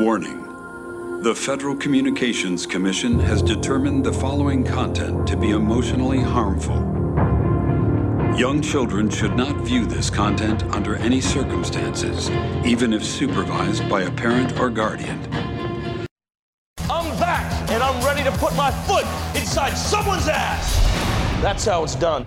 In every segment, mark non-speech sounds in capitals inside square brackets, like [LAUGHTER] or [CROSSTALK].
Warning. The Federal Communications Commission has determined the following content to be emotionally harmful. Young children should not view this content under any circumstances, even if supervised by a parent or guardian. I'm back, and I'm ready to put my foot inside someone's ass. That's how it's done.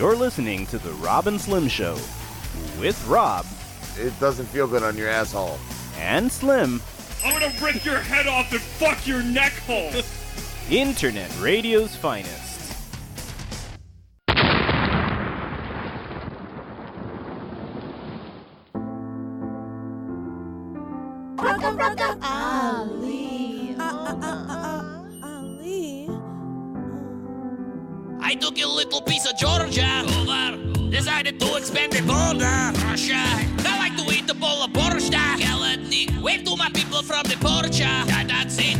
You're listening to The Rob and Slim Show with Rob It doesn't feel good on your asshole. and Slim, I'm gonna rip your head off and fuck your neck hole. [LAUGHS] Internet Radio's finest. I took a little piece of Georgia over. Decided to expand the border. Russia. I like to eat the bowl of borscht. Kaletnik. Wave to my people from the porch. Yeah, that's it.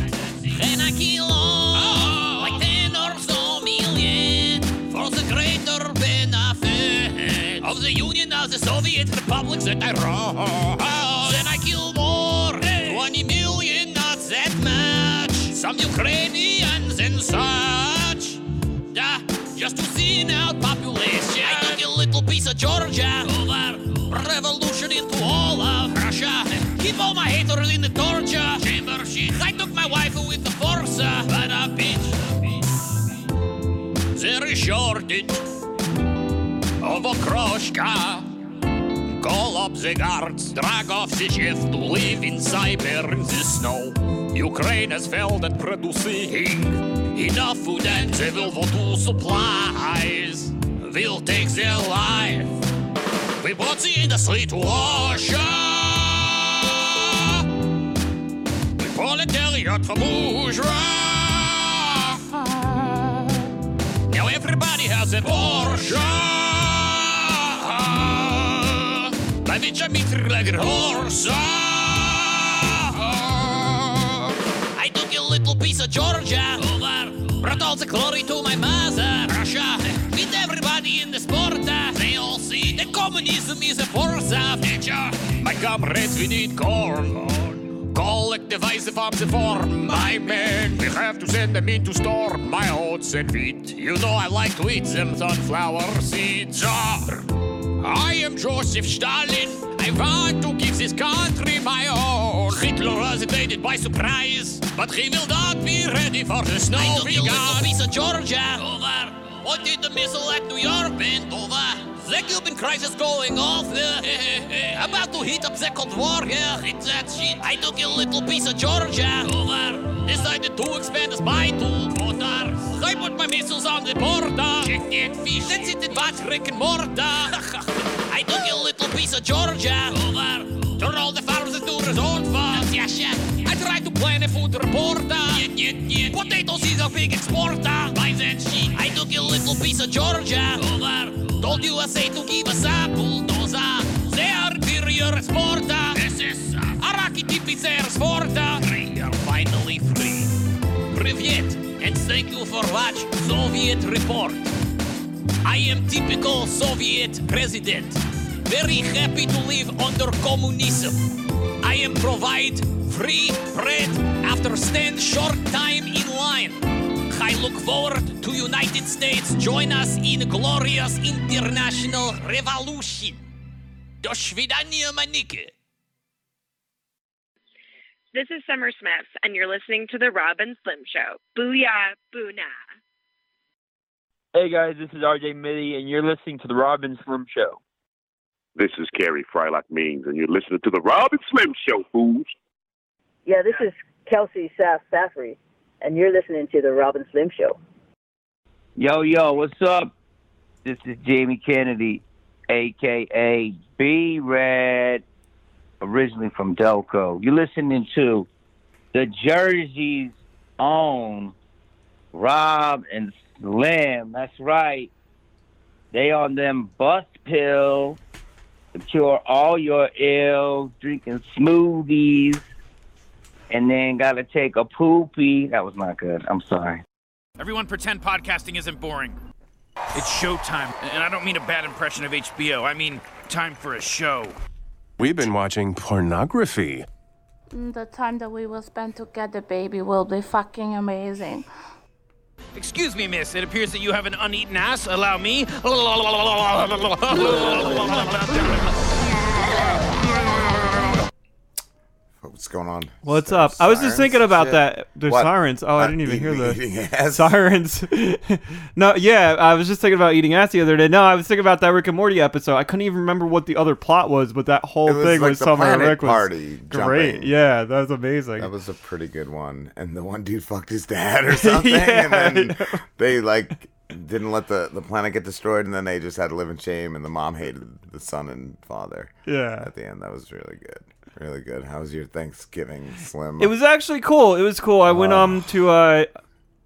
And I kill all. Like 10 or so million. For the greater benefit of the Union of the Soviet Republics that I run. Then I kill more. 20 million, not that much. Some Ukrainians and of okroshka. Call up the guards, drag off the shift to live in cyber in the snow. Ukraine has failed at producing enough food and for two supplies. Will take their life. We bought the industry to Russia. The proletariat from bourgeois. Has a Porsche. My bitch, I'm eating like a horse. I took a little piece of Georgia over. Brought all the glory to my mother, Russia. With everybody in the sport, they all see that communism is a force of nature. My comrades, we need corn. Collectivize the farms and form. My men, we have to send them into storm. My oats and wheat, you know I like to eat them sunflower seeds. Czar. I am Joseph Stalin. I want to give this country my own. Hitler was invaded by surprise, but he will not be ready for the snow. A little piece of Georgia over. What did the missile at New York bend over? The Cuban crisis going off. [LAUGHS] About to heat up the Cold War. Yeah, it's that shit. I took a little piece of Georgia over. Decided to expand the spy to Qatar. I put my missiles on the border. Check that fish. That's it in Rick and Mortar. [LAUGHS] I took a little piece of Georgia over. Turn all the farms into resort farms. Yeah, yeah. I tried to plan a food reporter. Yeah, yeah, yeah. Potatoes is a big exporter. Buy that shit. I took a little piece of Georgia over. Told USA to give us a bulldozer. They are inferior exporter. SS. Araki tipi their exporter. We are finally free. Привет, and thank you for watch Soviet Report. I am typical Soviet president. very happy to live under communism. I am provide free bread after stand short time in line. I look forward to United States join us in glorious international revolution. До свидания, Маники. This is Summer Smith, and you're listening to The Rob and Slim Show. Booyah, boonah. Hey guys, this is RJ Mitte, and you're listening to The Rob and Slim Show. This is Carey Frylock Means, and you're listening to the Rob and Slim Show, fools. Yeah, this is Kelsey Sass Saffrey, and you're listening to the Rob and Slim Show. Yo, yo, what's up? This is Jamie Kennedy, aka B-Rad, originally from Delco. You're listening to the Jersey's own Rob and Slim. That's right. They on them bus pills to cure all your ills, drinking smoothies, and then gotta take a poopy. That was not good. I'm sorry. Everyone pretend podcasting isn't boring. It's showtime, and I don't mean a bad impression of HBO. I mean time for a show. We've been watching pornography. Mm, the time that we will spend together, baby, will be fucking amazing. Excuse me, miss. It appears that you have an uneaten ass. Allow me. [LAUGHS] [LAUGHS] What's going on? What's up? I was just thinking about shit? that. The What? sirens. Oh, I Uh, didn't even hear the [LAUGHS] eating ass? [LAUGHS] sirens. [LAUGHS] no, yeah, I was just thinking about eating ass the other day. No, I was thinking about that Rick and Morty episode. I couldn't even remember what the other plot was, but that whole was thing like with Summer and Rick was party great. jumping. Yeah, that was amazing. That was a pretty good one. And the one dude fucked his dad or something, Yeah, and then they like didn't let the the planet get destroyed, and then they just had to live in shame. And the mom hated the son and father. Yeah. At the end, that was really good. Really good. How was your Thanksgiving, Slim? It was actually cool. It was cool. I went um to uh.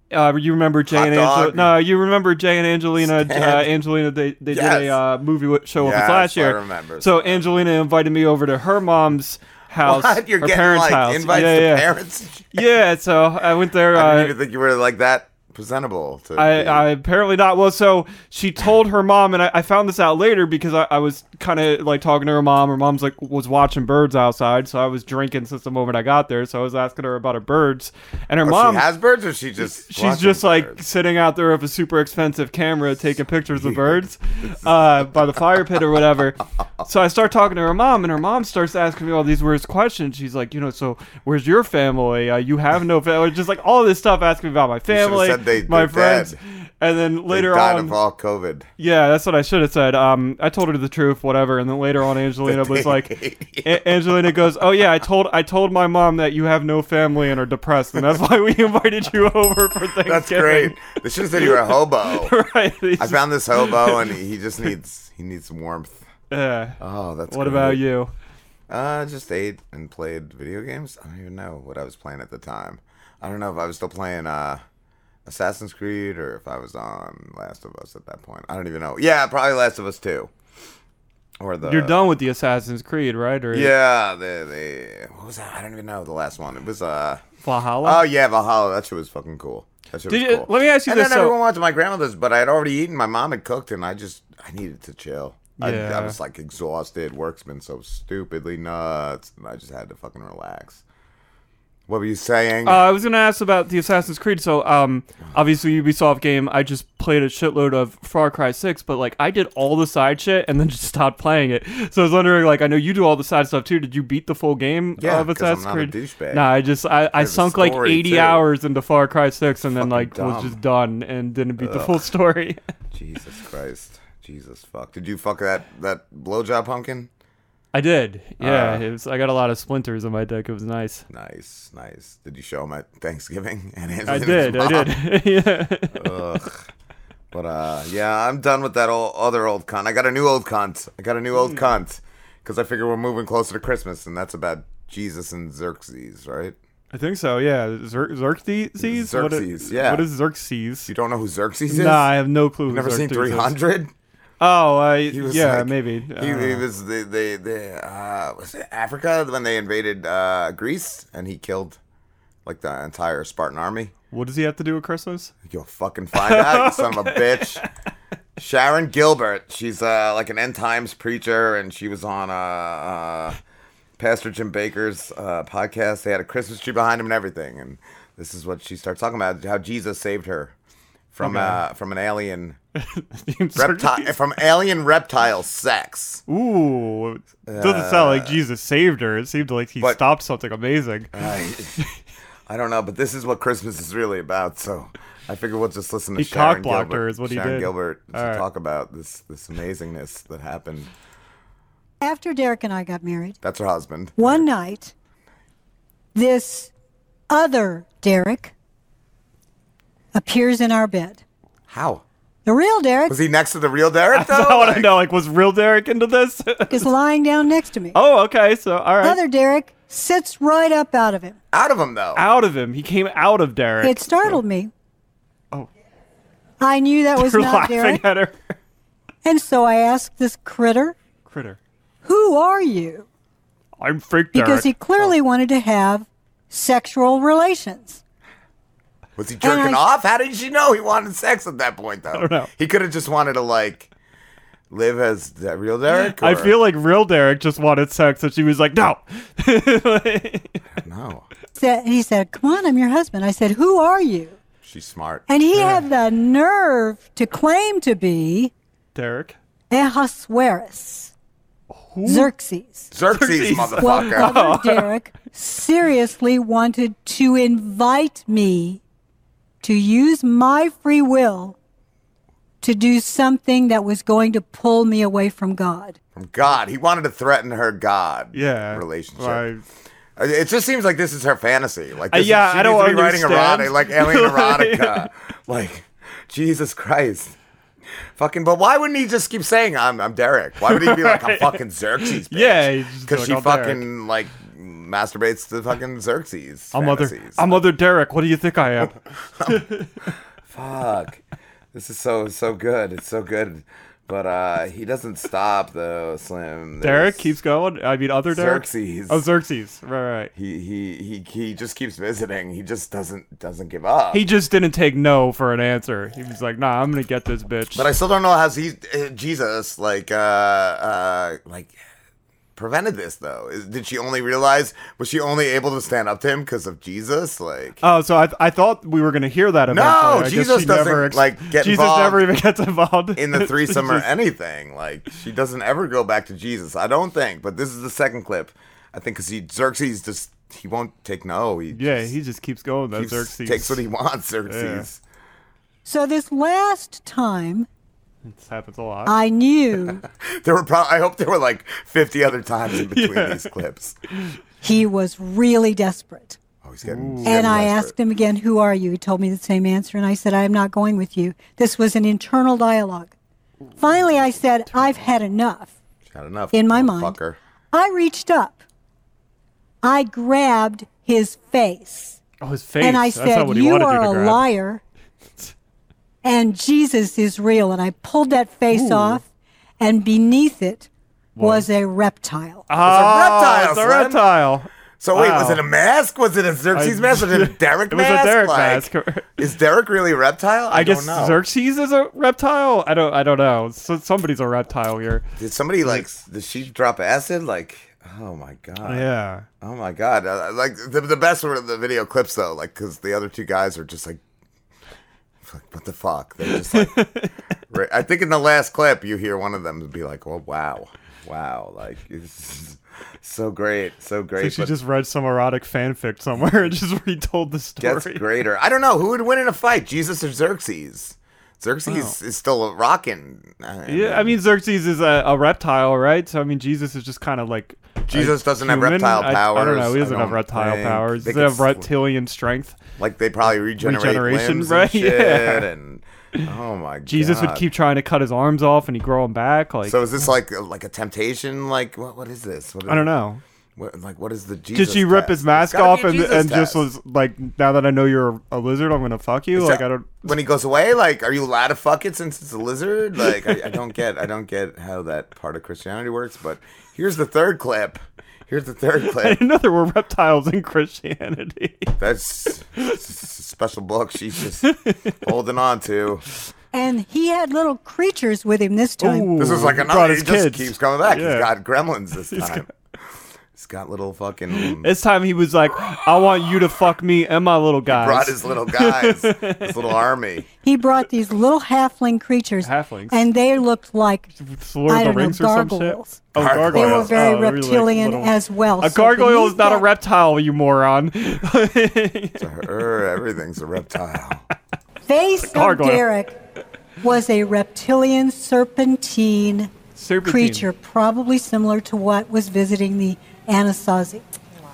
Uh, you remember Jay Hot and Angelina? dog. No, you remember Jay and Angelina? Uh, Stand. Angelina, they they did Yes. a uh, movie wi- show with us Yes, last I year. remember. So Angelina invited me over to her mom's house, What? You're her getting, parents' like, house. invites yeah, to yeah. parents? yeah, so I went there. I Uh, didn't even think you were like that presentable. To I, I apparently not. Well, so she told her mom, and I, I found this out later because I, I was kind of like talking to her mom. Her mom's like was watching birds outside, so I was drinking since the moment I got there. So I was asking her about her birds, and her Oh, mom she has birds, or she just she's just like sitting out there with a super expensive camera taking pictures of [LAUGHS] birds [LAUGHS] uh, by the fire pit or whatever. So I start talking to her mom, and her mom starts asking me all these weird questions. She's like, you know, so where's your family? Uh, you have no family. Just like all this stuff, asking me about my family, they- my friends. dead. And then They later died on, of all COVID. yeah, that's what I should have said. Um, I told her the truth, whatever. And then later on, Angelina was [LAUGHS] like, Angelina goes, "Oh yeah, I told I told my mom that you have no family and are depressed, and that's why we [LAUGHS] invited you over for Thanksgiving." That's great. They should have said you were a hobo. [LAUGHS] right. I found this hobo, and he just needs he needs some warmth. Yeah. Oh, that's. What great. about you? Uh, just ate and played video games. I don't even know what I was playing at the time. I don't know if I was still playing uh, Assassin's Creed or if I was on Last of Us at that point. I don't even know. Yeah, probably Last of Us Two. Or the You're done with the Assassin's Creed, right? Or Yeah, the the what was that? I don't even know the last one. It was uh Valhalla. Oh yeah, Valhalla. That shit was fucking cool. That shit Did was you- cool. let me ask you and this, then so- everyone went to my grandmother's, but I had already eaten. My mom had cooked, and I just I needed to chill. I, I was like exhausted. Work's been so stupidly nuts, and I just had to fucking relax. What were you saying? Uh, I was gonna ask about the Assassin's Creed. So, um, obviously Ubisoft game. I just played a shitload of Far Cry Six, but like I did all the side shit and then [LAUGHS] just stopped playing it. So I was wondering, like, I know you do all the side stuff too. Did you beat the full game Yeah, of 'cause I'm not Creed? douchebag. Nah, I just I, I sunk like eighty too. hours into Far Cry Six and then like was just done and didn't beat the full story. [LAUGHS] Jesus Christ, Jesus fuck. Did you fuck that that blowjob pumpkin? I did. Yeah, Uh, it was. I got a lot of splinters on my deck. It was nice. Nice, nice. Did you show him at Thanksgiving? [LAUGHS] And I did. I did. [LAUGHS] yeah. Ugh. But uh, yeah, I'm done with that old other old cunt. I got a new old cunt. I got a new Hmm. old cunt because I figure we're moving closer to Christmas, and that's about Jesus and Xerxes, right? I think so. Yeah, Xer- Xerxes. What i- Xerxes, yeah. What is Xerxes? You don't know who Xerxes is? Nah, I have no clue. You've never seen Xerxes is. 300? Oh, was yeah, like- maybe. He, Uh, he was the the, the uh, was it Africa when they invaded uh, Greece, and he killed like the entire Spartan army. what does he have to do with Christmas? You'll fucking find out, you [LAUGHS] son of a bitch. Sharon Gilbert, she's uh, like an end times preacher, and she was on uh, uh, Pastor Jim Bakker's uh, podcast. They had a Christmas tree behind him and everything, and this is what she starts talking about: how Jesus saved her from Okay. uh, from an alien reptile from alien reptile sex. Ooh, it doesn't sound like uh, Jesus saved her. It seemed like he But- stopped something amazing. I, I don't know, but this is what Christmas is really about. So I figure we'll just listen to He Sharon Gilbert, her is what he Sharon did. Gilbert to All right. talk about this this amazingness that happened. After Derek and I got married, That's her husband. one night, this other Derek appears in our bed. How? The real Derek Was he next to the real Derek [LAUGHS] I though? want to know, like, was real Derek into this? [LAUGHS] is lying down next to me. oh, okay. So, all right. Other Derek sits right up out of him. Out of him though. out of him. He came out of Derek. It startled me. Oh. I knew that was You're not laughing Derek. at her. And so I asked this critter, Critter. Who are you? I'm fake Because Derek. he clearly oh. wanted to have sexual relations. Was he jerking I- off? How did she know he wanted sex at that point though? I don't know. He could have just wanted to like live as the real Derek. I feel like real Derek just wanted sex, and she was like, "No." no. [LAUGHS] He said, Come on, I'm your husband. I said, Who are you? She's smart. And he had the nerve to claim to be Derek. Ahasuerus. Xerxes. Xerxes, Well, motherfucker. [LAUGHS] other Derek seriously wanted to invite me to use my free will to do something that was going to pull me away from God. From God, he wanted to threaten her God. Yeah. Relationship. Right. Uh, It just seems like this is her fantasy. Like, Uh, yeah, is, she I don't needs to be writing erotic, like [LAUGHS] alien erotica. like, Jesus Christ. Fucking, but why wouldn't he just keep saying, I'm, I'm Derek? Why would he be like, [LAUGHS] I'm fucking Xerxes? Bitch? Yeah, he'd just be Because like, she "I'm Derek." fucking, like, masturbates to fucking Xerxes. I'm other. fantasies. I'm other Derek. What do you think I am? [LAUGHS] Fuck. this is so, so good. It's so good. But uh he doesn't stop, though, Slim. Derek keeps going. I mean, other Derek. Xerxes. Oh, Xerxes. Right, right. He, he he he just keeps visiting. He just doesn't doesn't give up. He just didn't take no for an answer. He was like, "Nah, I'm gonna get this bitch." But I still don't know how he, uh, Jesus like uh uh like prevented this though. Did she only realize was she only able to stand up to him because of Jesus? Like Oh, so I, I thought we were gonna hear that. No, eventually. I guess Jesus she never doesn't, like, get involved. Jesus involved never even gets involved in the [LAUGHS] threesome or anything. Like she doesn't ever go back to Jesus. I don't think. But this is the second clip. I think because he Xerxes just he won't take no. He Yeah, he just keeps going. That keeps- Xerxes takes what he wants. Xerxes. So this last time, This happens a lot. I knew [LAUGHS] There were probably. I hope there were like fifty other times in between Yeah. these clips. he was really desperate. Oh, he's getting. he's And getting I desperate. asked him again, Who are you? He told me the same answer. And I said, I am not going with you. This was an internal dialogue. Finally, I said, I've had enough. Got enough in my mind. motherfucker. I reached up. I grabbed his face. Oh, his face. And I That's not said, what he You are to a grab." liar. And Jesus is real. And I pulled that face Ooh. off, and beneath it was a reptile. Oh, reptile, It's a reptile. So wait, Wow. was it a mask? Was it a Xerxes I- mask? Was it a [LAUGHS] Derek It was a mask? Derek Like, mask. [LAUGHS] Is Derek really a reptile? I, guess don't know. Xerxes is a reptile. I don't. I don't know. So, somebody's a reptile here. Did somebody like? s- Did she drop acid? Like, oh my god. Yeah. Oh my god. Uh, like the, the best were the video clips though, like because the other two guys are just like, like what the fuck? They're just like. [LAUGHS] right. I think in the last clip you hear one of them be like, "Oh wow, wow!" Like [LAUGHS] it's so great, so So great. she but just read some erotic fanfic somewhere and just [LAUGHS] retold the story. gets greater. I don't know who would win in a fight, Jesus or Xerxes. Xerxes is still rocking. Yeah, I mean Xerxes is a, a reptile, right? So I mean Jesus is just kind of like Jesus doesn't have human. reptile I, I don't know. He doesn't have reptile think. powers. They he have could s- reptilian strength? Like they probably regenerate Regeneration, limbs right? and [LAUGHS] shit. Yeah. And oh my god, Jesus would keep trying to cut his arms off and he'd grow them back. Like So is this like like a temptation? Like what? What is this? What I don't know. What, like what is the Jesus? Did she rip his mask off and, and just was like, now that I know you're a, a lizard, I'm gonna fuck you? Is like that- I don't. When he goes away, like, are you allowed to fuck it since it's a lizard? Like, I, I don't get, I don't get how that part of Christianity works. But here's the third clip. Here's the third [LAUGHS] I clip. didn't know there were reptiles in Christianity. That's it's a special book she's just [LAUGHS] holding on to. And he had little creatures with him this time. This is like he another. He just kids. keeps coming back. Yeah. He's got gremlins this time. He's got little fucking. This time he was like, I want you to fuck me and my little guys. brought his little guys, [LAUGHS] his little army. He brought these little halfling creatures. Halflings. And they looked like, Lord I of the don't know, Rings or some shit? gargoyles. Oh, Gargoyles. gargoyles. They were very Oh, really, like, reptilian little- as well. A So gargoyle is not a reptile, you moron. [LAUGHS] To her, everything's a reptile. face of. Derek was a reptilian serpentine, Serpentine. creature, probably similar to what was visiting the Anasazi.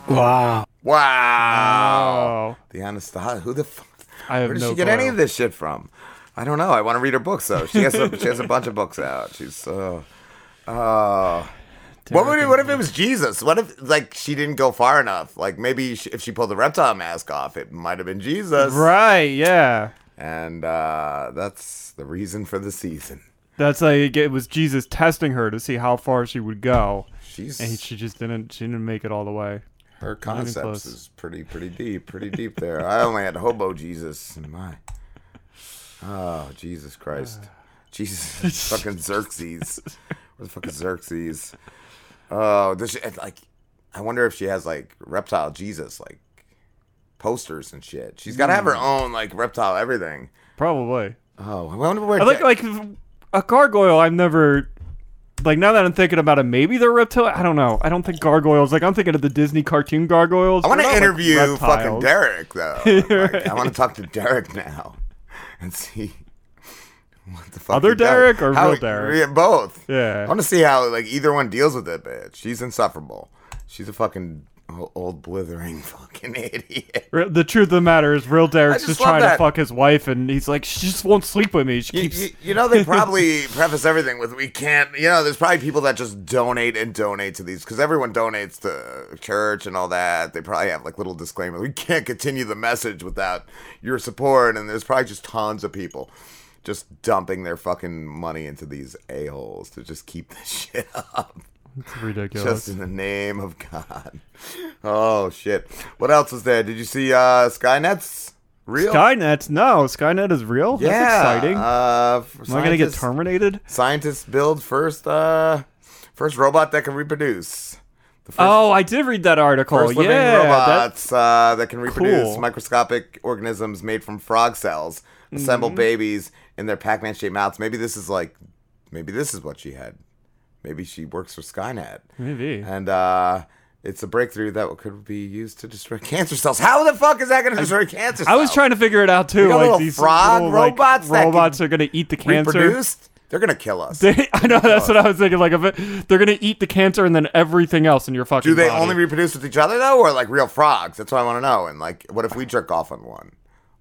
Wow. Wow. The Anastasia. Who the fuck? I have Where did no she get any of this shit from? I don't know. I want to read her books though. She has a, she has a bunch of books out. She's uh, uh what would it, what if it was Jesus? What if like she didn't go far enough? Like maybe she, if she pulled the reptile mask off, it might have been Jesus. Right, yeah. And uh that's the reason for the season. That's like it was Jesus testing her to see how far she would go. She's and she just didn't. She didn't make it all the way. Her concepts is pretty pretty deep, pretty deep there. I only had hobo Jesus in my. Oh Jesus Christ, [SIGHS] Jesus [LAUGHS] fucking Xerxes. Where the fuck is Xerxes? Oh, does she like? I wonder if she has like reptile Jesus like posters and shit. She's got to have her Mm. own like reptile everything. Probably. Oh, I wonder where. I like like a gargoyle. I've never. Like now that I'm thinking about it, maybe they're reptile. I don't know. I don't think gargoyles. Like I'm thinking of the Disney cartoon gargoyles. I want to They're like, interview fucking. Derek though. [LAUGHS] Like, I want to talk to Derek now and see what the fuck. Other he does. Derek or How- real Derek? Yeah, both. Yeah. I want to see how like either one deals with it, bitch. She's insufferable. She's a fucking old blithering [LAUGHS] fucking idiot. The truth of the matter is, real Derek's I just, just trying to fuck his wife, and he's like, she just won't sleep with me. She You, keeps. you- you know they [LAUGHS] probably preface everything with we can't you know there's probably people that just donate and donate to these because everyone donates to church and all that they probably have like little disclaimers we can't continue the message without your support and there's probably just tons of people just dumping their fucking money into these a-holes to just keep [LAUGHS] this shit up It's ridiculous. just in the name of god oh shit what else was there did you see uh skynet's real Skynet? No, Skynet is real. yeah, That's exciting. Uh, Am I gonna get terminated? Scientists build first uh first robot that can reproduce. First, Oh, I did read that article. first living yeah, that- robots uh, that can reproduce Cool. microscopic organisms made from frog cells assemble Mhm. babies in their Pac-Man shaped mouths. Maybe this is like maybe this is what she had. Maybe she works for Skynet. Maybe. And uh it's a breakthrough that could be used to destroy [LAUGHS] cancer cells. How the fuck is that going to destroy cancer cells? I was trying to figure it out too. Like little these frog little, like, robots that robots are gonna eat the cancer. Reproduced? They're gonna kill us. They, [LAUGHS] I know that's what I was thinking. Like, if it, they're gonna eat the cancer and then everything else in your fucking. Do they body. only reproduce with each other though, or like real frogs? That's what I want to know. And like, what if we jerk off on one?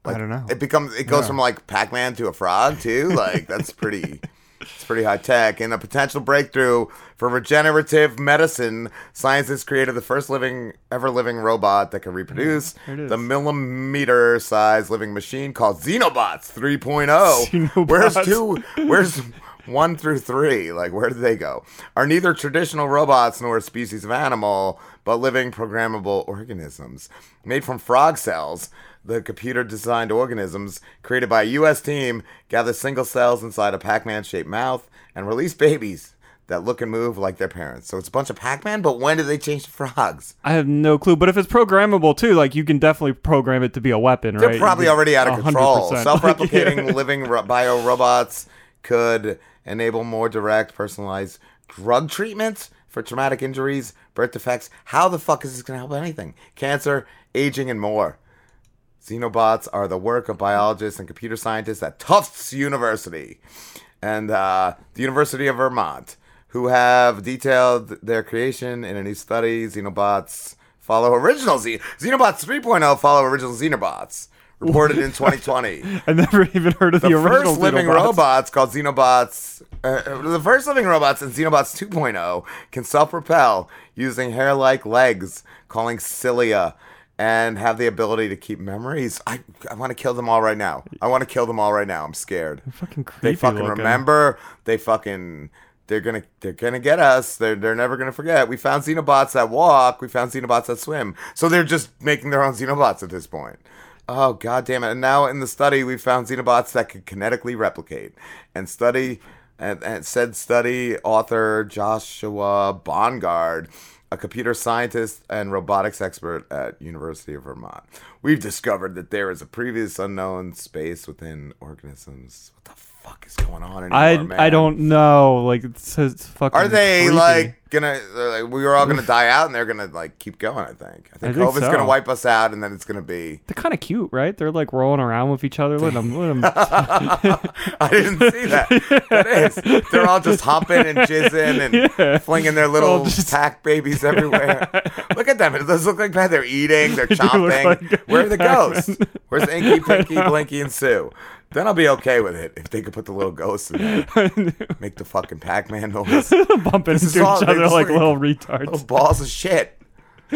Like, I don't know. It becomes it goes Yeah. from like Pac-Man to a frog too. Like that's pretty. [LAUGHS] It's pretty high tech. And a potential breakthrough for regenerative medicine, scientists created the first living ever living robot that can reproduce. is. the millimeter size living machine called Xenobots 3.0. [LAUGHS] Where's two? Where's one through three? Like where did they go? Are neither traditional robots nor a species of animal, but living programmable organisms made from frog cells. The computer designed organisms created by a U.S. team gather single cells inside a Pac Man shaped mouth and release babies that look and move like their parents. So it's a bunch of Pac Man, but when did they change to frogs? I have no clue. But if it's programmable too, like you can definitely program it to be a weapon, They're right? probably already out of control. 100%. [LAUGHS] Self-replicating Yeah. living ro- bio robots could enable more direct, personalized drug treatments for traumatic injuries, birth defects. How the fuck is this going to help anything? Cancer, aging, and more. Xenobots are the work of biologists and computer scientists at Tufts University and uh, the University of Vermont, who have detailed their creation in a new study. Xenobots follow original Z- Xenobots 3.0 follow original Xenobots. Reported in [LAUGHS] 2020. I never even heard of the, The original first living Xenobots. robots called Xenobots, uh, the first living robots in Xenobots 2.0 can self-propel using hair-like legs, calling cilia, and have the ability to keep memories. I, I want to kill them all right now. I want to kill them all right now. I'm scared. fucking creepy. They fucking looking. remember. They fucking. They're gonna. They're gonna get us. They're. They're never gonna forget. We found Xenobots that walk. We found Xenobots that swim. So they're just making their own Xenobots at this point. Oh god damn it! And now in the study, we found Xenobots that can kinetically replicate. And study, and, and said study author Joshua Bongard, a computer scientist and robotics expert at University of Vermont. We've discovered that there is a previous unknown space within organisms. What the fuck is going on anymore, I man? I don't know. Like it's, it's fucking. Are they creepy. like gonna? like, we were all gonna die out, and they're gonna like keep going. I think. I think I think COVID's so. gonna wipe us out, and then it's gonna be. They're kind of cute, right? They're like rolling around with each other. Let them. Let them. I didn't see that. [LAUGHS] That is. They're all just humping and jizzing and [LAUGHS] Yeah. flinging their little just- pack babies everywhere. [LAUGHS] look at them. It does look like that. They're eating. They're chomping. like Where are the ghosts? Where's Inky, Pinky, Blinky, and Sue? Then I'll be okay with it if they could put the little ghosts in there. [LAUGHS] Make the fucking Pac-Man [LAUGHS] noise. bumping into each other like little retards. Little balls of shit. [LAUGHS]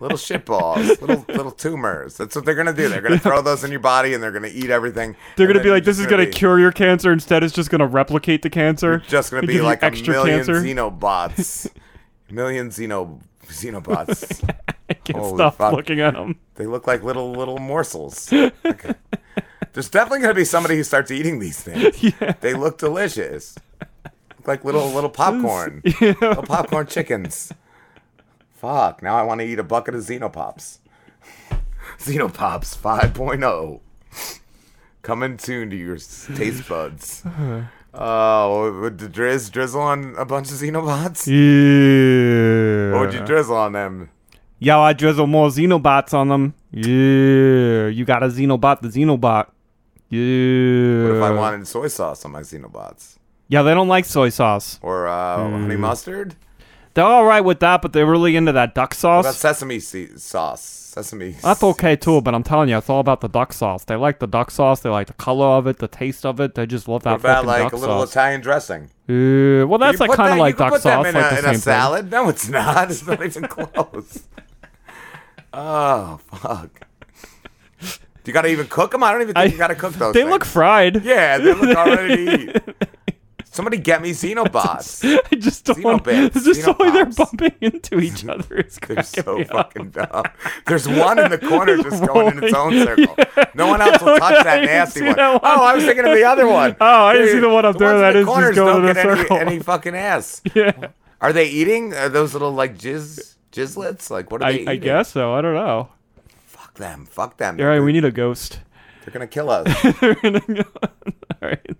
little shit balls, little little tumors. That's what they're gonna do. They're gonna throw those in your body, and they're gonna eat everything. They're gonna be like, "This is gonna be- cure your cancer." Instead, it's just gonna replicate the cancer. just gonna be like a extra million cancer. xenobots, million xeno xenobots. [LAUGHS] I can't Holy stop fuck. looking at them. They look like little little morsels. Like- there's definitely gonna be somebody who starts eating these things. [LAUGHS] They look delicious. Look like little little popcorn, [LAUGHS] little popcorn chickens. Fuck! Now I want to eat a bucket of Xenopops. Xenopops 5.0. Coming soon to your taste buds. Uh-huh. Oh, would the drizz drizzle on a bunch of Xenobots? Yeah. What would you drizzle on them? Yo, I drizzle more Xenobots on them. Yeah. You got a Xenobot, the Xenobot. Yeah. What if I wanted soy sauce on my Xenobots? Yeah, they don't like soy sauce. Or uh, honey Mm. mustard? They're all right with that, but they're really into that duck What sauce. about sesame se- sauce? Sesame. That's okay too, but I'm telling you, it's all about the duck sauce. They like the duck sauce. They like the color of it, the taste of it. They just love that What about fucking like duck a little sauce. Italian dressing? Uh, well, that's like kind of like duck put them sauce, in like a, the in same a salad. No, it's not. It's not even close. [LAUGHS] oh fuck! Do you gotta even cook them. I don't even think you gotta cook those. They things. look fried. Yeah, they look already to [LAUGHS] eat. Somebody get me Xenobots. [LAUGHS] I just don't want. It's just the way they're bumping into each other. [LAUGHS] They're so fucking dumb. There's one in the corner just going in its own [LAUGHS] circle. No one else will touch that nasty one. that one. Oh, I was thinking of the other one. Oh, I didn't see the one up there ones in that the is just going in a get any, circle. any fucking ass. Yeah. Are they eating Are those little like jizz jizzlets? Like what are I, they eating? I guess so. I don't know. Fuck them. Fuck them. All right, we need a ghost. They're gonna kill us. They're gonna go- All right.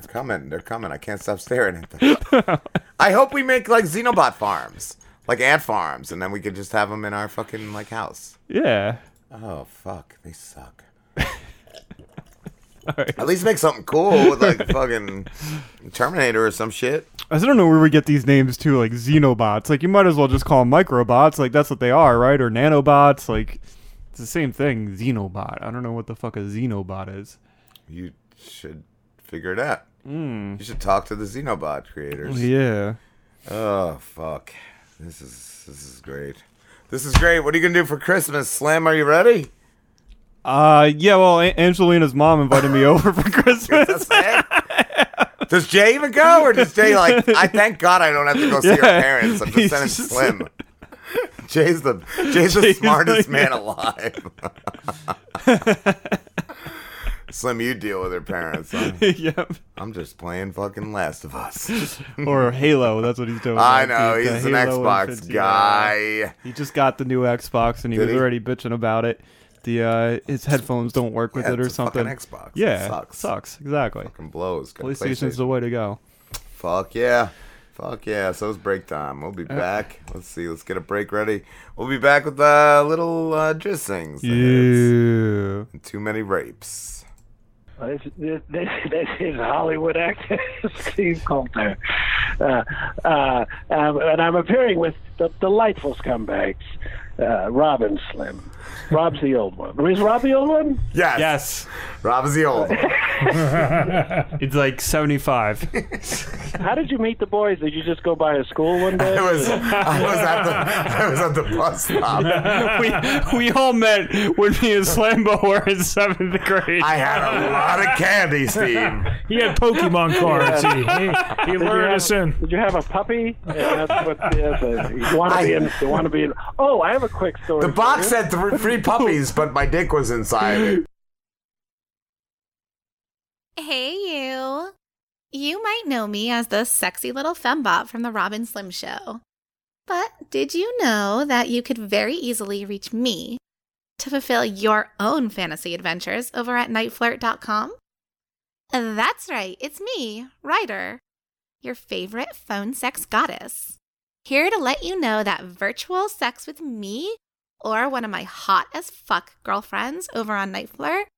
They're coming. They're coming. I can't stop staring at them. I hope we make like Xenobot farms, like ant farms, and then we could just have them in our fucking like house. Yeah. Oh fuck, they suck. [LAUGHS] At least make something cool with like [LAUGHS] fucking Terminator or some shit. I don't know where we get these names too, like Xenobots. Like you might as well just call them microbots. Like that's what they are, right? Or nanobots. Like it's the same thing. Xenobot. I don't know what the fuck a Xenobot is. You should figure it out. Mm. You should talk to the Xenobot creators. Yeah. Oh fuck, this is this is great. This is great. What are you gonna do for Christmas, Slim? Are you ready? Uh, yeah. Well, A- Angelina's mom invited me [LAUGHS] over for Christmas. Does Jay even go, or does Jay like? I thank God I don't have to go see her Yeah. parents. I'm just sending Slim. Jay's the Jay's the smartest like- man alive. [LAUGHS] Slim, you deal with her parents. I'm, [LAUGHS] yep. I'm just playing fucking Last of Us. [LAUGHS] or Halo. That's what he's doing. I know, the- the he's an Halo Xbox guy. yeah. He just got the new Xbox and he Did was he? already bitching about it. The uh, his headphones don't work with Yeah, it or a something. Xbox. It Yeah, sucks. Sucks. Exactly. Fucking blows. Got a PlayStation's PlayStation. the way to go. Fuck yeah. Fuck yeah. So it's break time. We'll be Uh. back. Let's see. Let's get a break ready. We'll be back with uh, little uh, just things. Yeah. Too many rapes. This, this, this, this is Hollywood actor [LAUGHS] Steve Coulter. Uh, uh, um, and I'm appearing with the delightful scumbags, uh, Rob and Slim. Rob's the old one. Is Rob the old one? Yes. Yes. Rob is the old one. [LAUGHS] it's like 75. [LAUGHS] How did you meet the boys? Did you just go by a school one day? I was, I was at the I was at the bus stop. we, we all met when me and Slambo were in seventh grade. I had a lot of candy, Steve. He had Pokemon cards. He, he, he Did you lured have- us in. Did you have a puppy? Yeah, that's what yes, you want to be in. You want to be in. Oh, I have a quick story. The box for you. had th- three [LAUGHS] puppies, but my dick was inside it. Hey, you. You might know me as the sexy little fembot from the Rob and Slim Show. But did you know that you could very easily reach me to fulfill your own fantasy adventures over at nightflirt.com? That's right, it's me, Ryder, your favorite phone sex goddess. Here to let you know that virtual sex with me or one of my hot as fuck girlfriends over on Night Flirt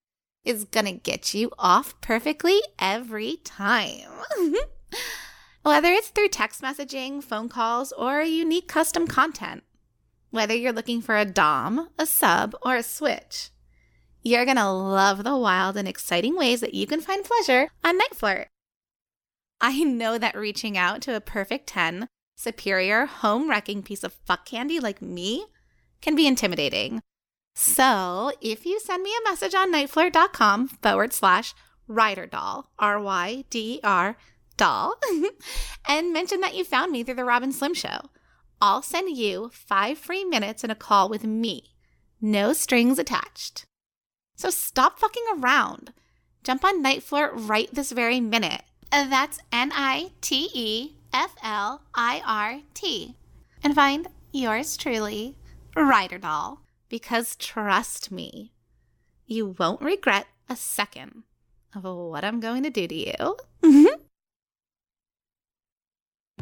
is gonna get you off perfectly every time. [LAUGHS] Whether it's through text messaging, phone calls, or unique custom content. Whether you're looking for a Dom, a sub, or a switch. You're gonna love the wild and exciting ways that you can find pleasure on Night Flirt. I know that reaching out to a perfect 10, superior, home wrecking piece of fuck candy like me can be intimidating. So if you send me a message on nightflirt.com forward slash Ryder Doll, R Y D R doll, [LAUGHS] and mention that you found me through the Rob and Slim Show, I'll send you five free minutes and a call with me. No strings attached. So stop fucking around. Jump on Night Flirt right this very minute. That's N I T E F L I R T. And find yours truly, Ryder Doll. Because trust me, you won't regret a second of what I'm going to do to you. Mm-hmm.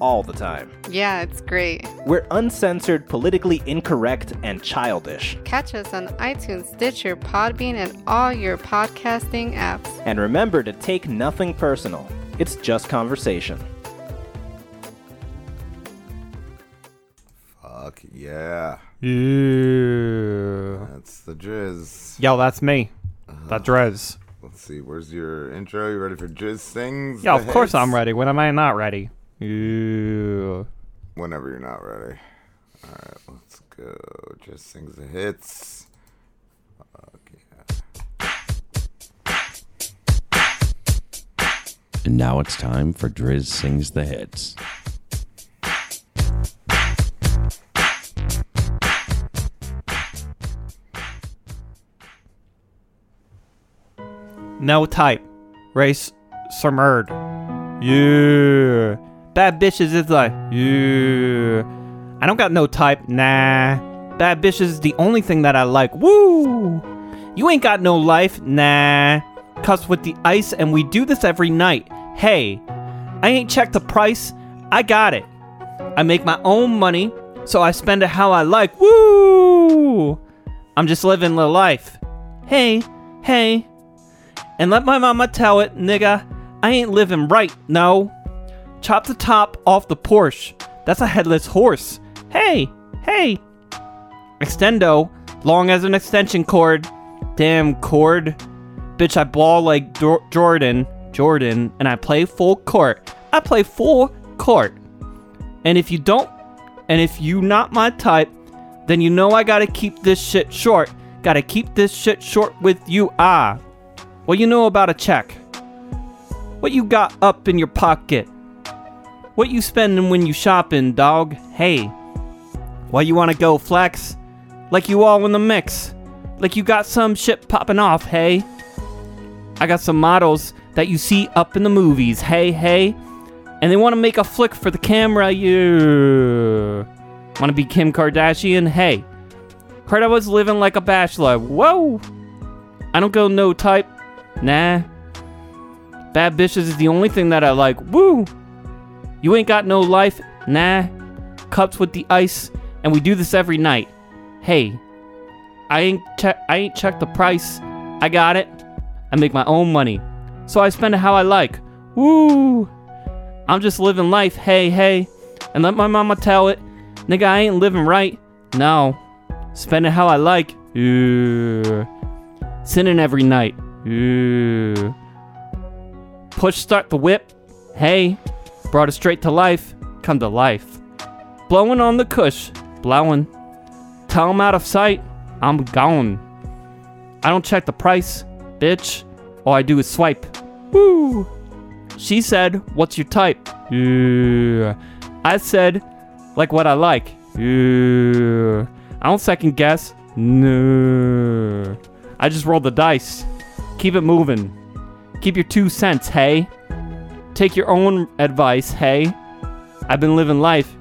all the time. Yeah, it's great. We're uncensored, politically incorrect, and childish. Catch us on iTunes, Stitcher, Podbean, and all your podcasting apps. And remember to take nothing personal. It's just conversation. Fuck yeah. Yeah. That's the Driz. Yo, that's me. Uh-huh. That Drez. Let's see. Where's your intro? You ready for Jizz sings? Yeah, of course hits? I'm ready. When am I not ready? Yeah. Whenever you're not ready. All right, let's go. Driz sings the hits. And now it's time for Driz Sings the Hits. No type. Rae Sremmurd. Yeah. Bad bitches is like, yeah. I don't got no type. Nah. Bad bitches is the only thing that I like. Woo! You ain't got no life. Nah. Cuss with the ice, and we do this every night. Hey, I ain't checked the price. I got it. I make my own money, so I spend it how I like. Woo! I'm just living the life. Hey, hey. And let my mama tell it, nigga, I ain't living right, no. Chop the top off the Porsche. That's a headless horse. Hey, hey. Extendo, long as an extension cord. Damn cord. Bitch, I ball like Dor- Jordan, Jordan, and I play full court. I play full court. And if you don't, and if you not my type, then you know I gotta keep this shit short. Gotta keep this shit short with you, ah. What you know about a check? What you got up in your pocket? What you spending when you shopping, dog? Hey. Why you wanna go flex? Like you all in the mix. Like you got some shit popping off, hey? I got some models that you see up in the movies, hey, hey? And they wanna make a flick for the camera, yeah. Wanna be Kim Kardashian? Hey. Heard I was living like a bachelor. Whoa! I don't go no type. Nah. Bad bitches is the only thing that I like. Woo! You ain't got no life. Nah. Cups with the ice, and we do this every night. Hey, I ain't check. I ain't checked the price. I got it. I make my own money, so I spend it how I like. Woo! I'm just living life. Hey, hey, and let my mama tell it. Nigga, I ain't living right. No, spend it how I like. Ooh. Sinning every night. Ooh. Push start the whip. Hey, brought it straight to life. Come to life. Blowing on the cush. Blowing. Tell 'em out of sight. I'm gone. I don't check the price, bitch. All I do is swipe. Woo. She said, What's your type? Yeah. I said, Like what I like. Yeah. I don't second guess. No. I just roll the dice. Keep it moving. Keep your two cents, hey. Take your own advice, hey. I've been living life.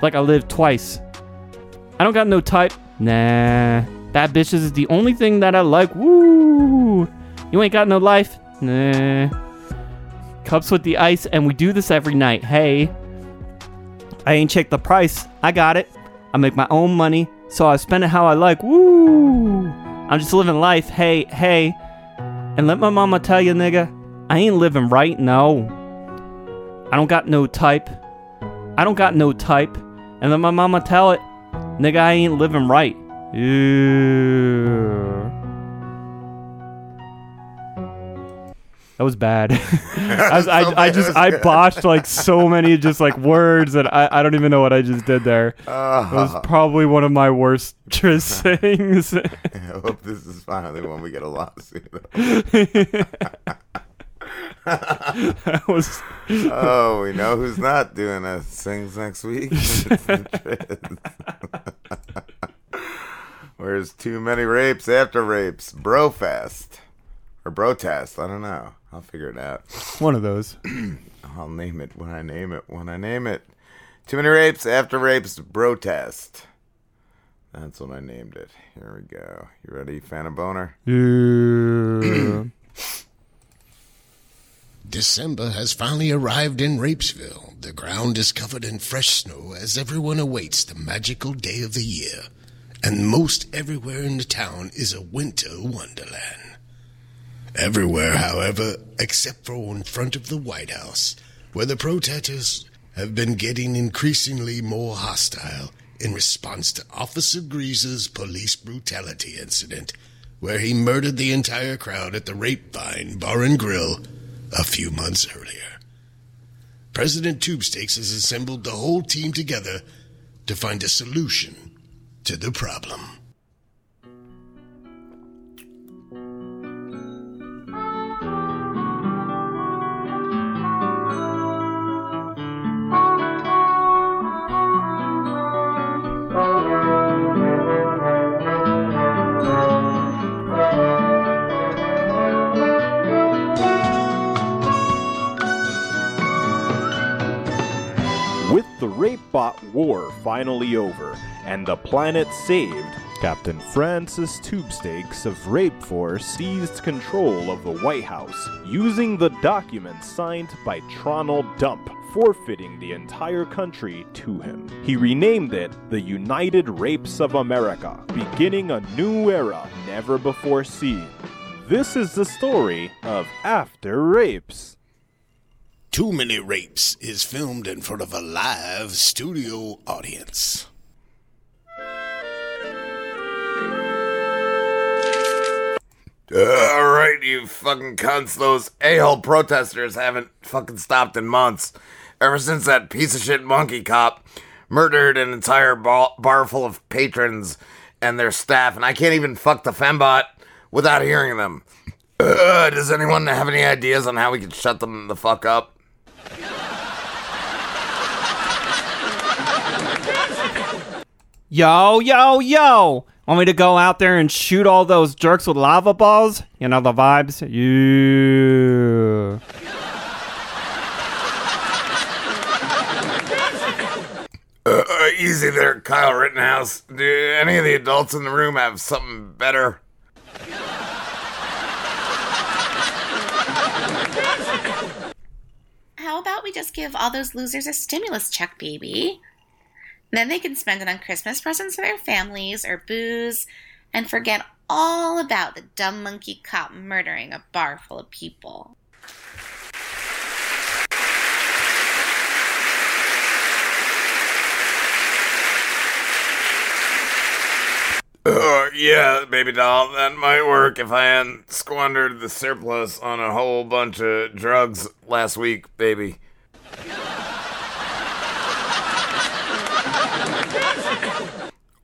Like I lived twice. I don't got no type. Nah. Bad bitches is the only thing that I like. Woo. You ain't got no life. Nah. Cups with the ice, and we do this every night. Hey. I ain't checked the price. I got it. I make my own money, so I spend it how I like. Woo! I'm just living life. Hey, hey. And let my mama tell you, nigga, I ain't living right. No. I don't got no type. I don't got no type. And let my mama tell it, nigga, I ain't living right. Ew. That was bad. I, was, [LAUGHS] I, I [LAUGHS] just I botched like so many just like words that I, I don't even know what I just did there. It was uh-huh. probably one of my worst [LAUGHS] things. I hope this is finally when we get a lawsuit. That was. oh, we know who's not doing a sings next week. It's the Driz. Where's too many rapes after rapes? Brofest or Brotest? I don't know. I'll figure it out. One of those. [CLEARS THROAT] I'll name it when I name it. When I name it. Too many rapes after rapes. Brotest. That's what I named it. Here we go. You ready, Fan Phantom Boner? Yeah. [CLEARS THROAT] December has finally arrived in Rapesville. The ground is covered in fresh snow as everyone awaits the magical day of the year. And most everywhere in the town is a winter wonderland. Everywhere, however, except for in front of the White House, where the protesters have been getting increasingly more hostile in response to Officer Greaser's police brutality incident, where he murdered the entire crowd at the Rapevine Bar and Grill a few months earlier. President Tubestakes has assembled the whole team together to find a solution to the problem. War finally over and the planet saved, Captain Francis Tubestakes of Rape Force seized control of the White House using the documents signed by Tronald Dump, forfeiting the entire country to him. He renamed it the United Rapes of America, beginning a new era never before seen. This is the story of After Rapes. Too Many Rapes is filmed in front of a live studio audience. All right, you fucking cunts. Those a-hole protesters haven't fucking stopped in months. Ever since that piece of shit monkey cop murdered an entire bar, full of patrons and their staff, and I can't even fuck the fembot without hearing them. Uh, does anyone have any ideas on how we can shut them the fuck up? Yo, yo, yo! Want me to go out there and shoot all those jerks with lava balls? You know the vibes? Yeah. Uh, uh, easy there, Kyle Rittenhouse. Do any of the adults in the room have something better? How about we just give all those losers a stimulus check, baby? Then they can spend it on Christmas presents for their families or booze and forget all about the dumb monkey cop murdering a bar full of people. Uh, yeah, baby doll, that might work if I hadn't squandered the surplus on a whole bunch of drugs last week, baby.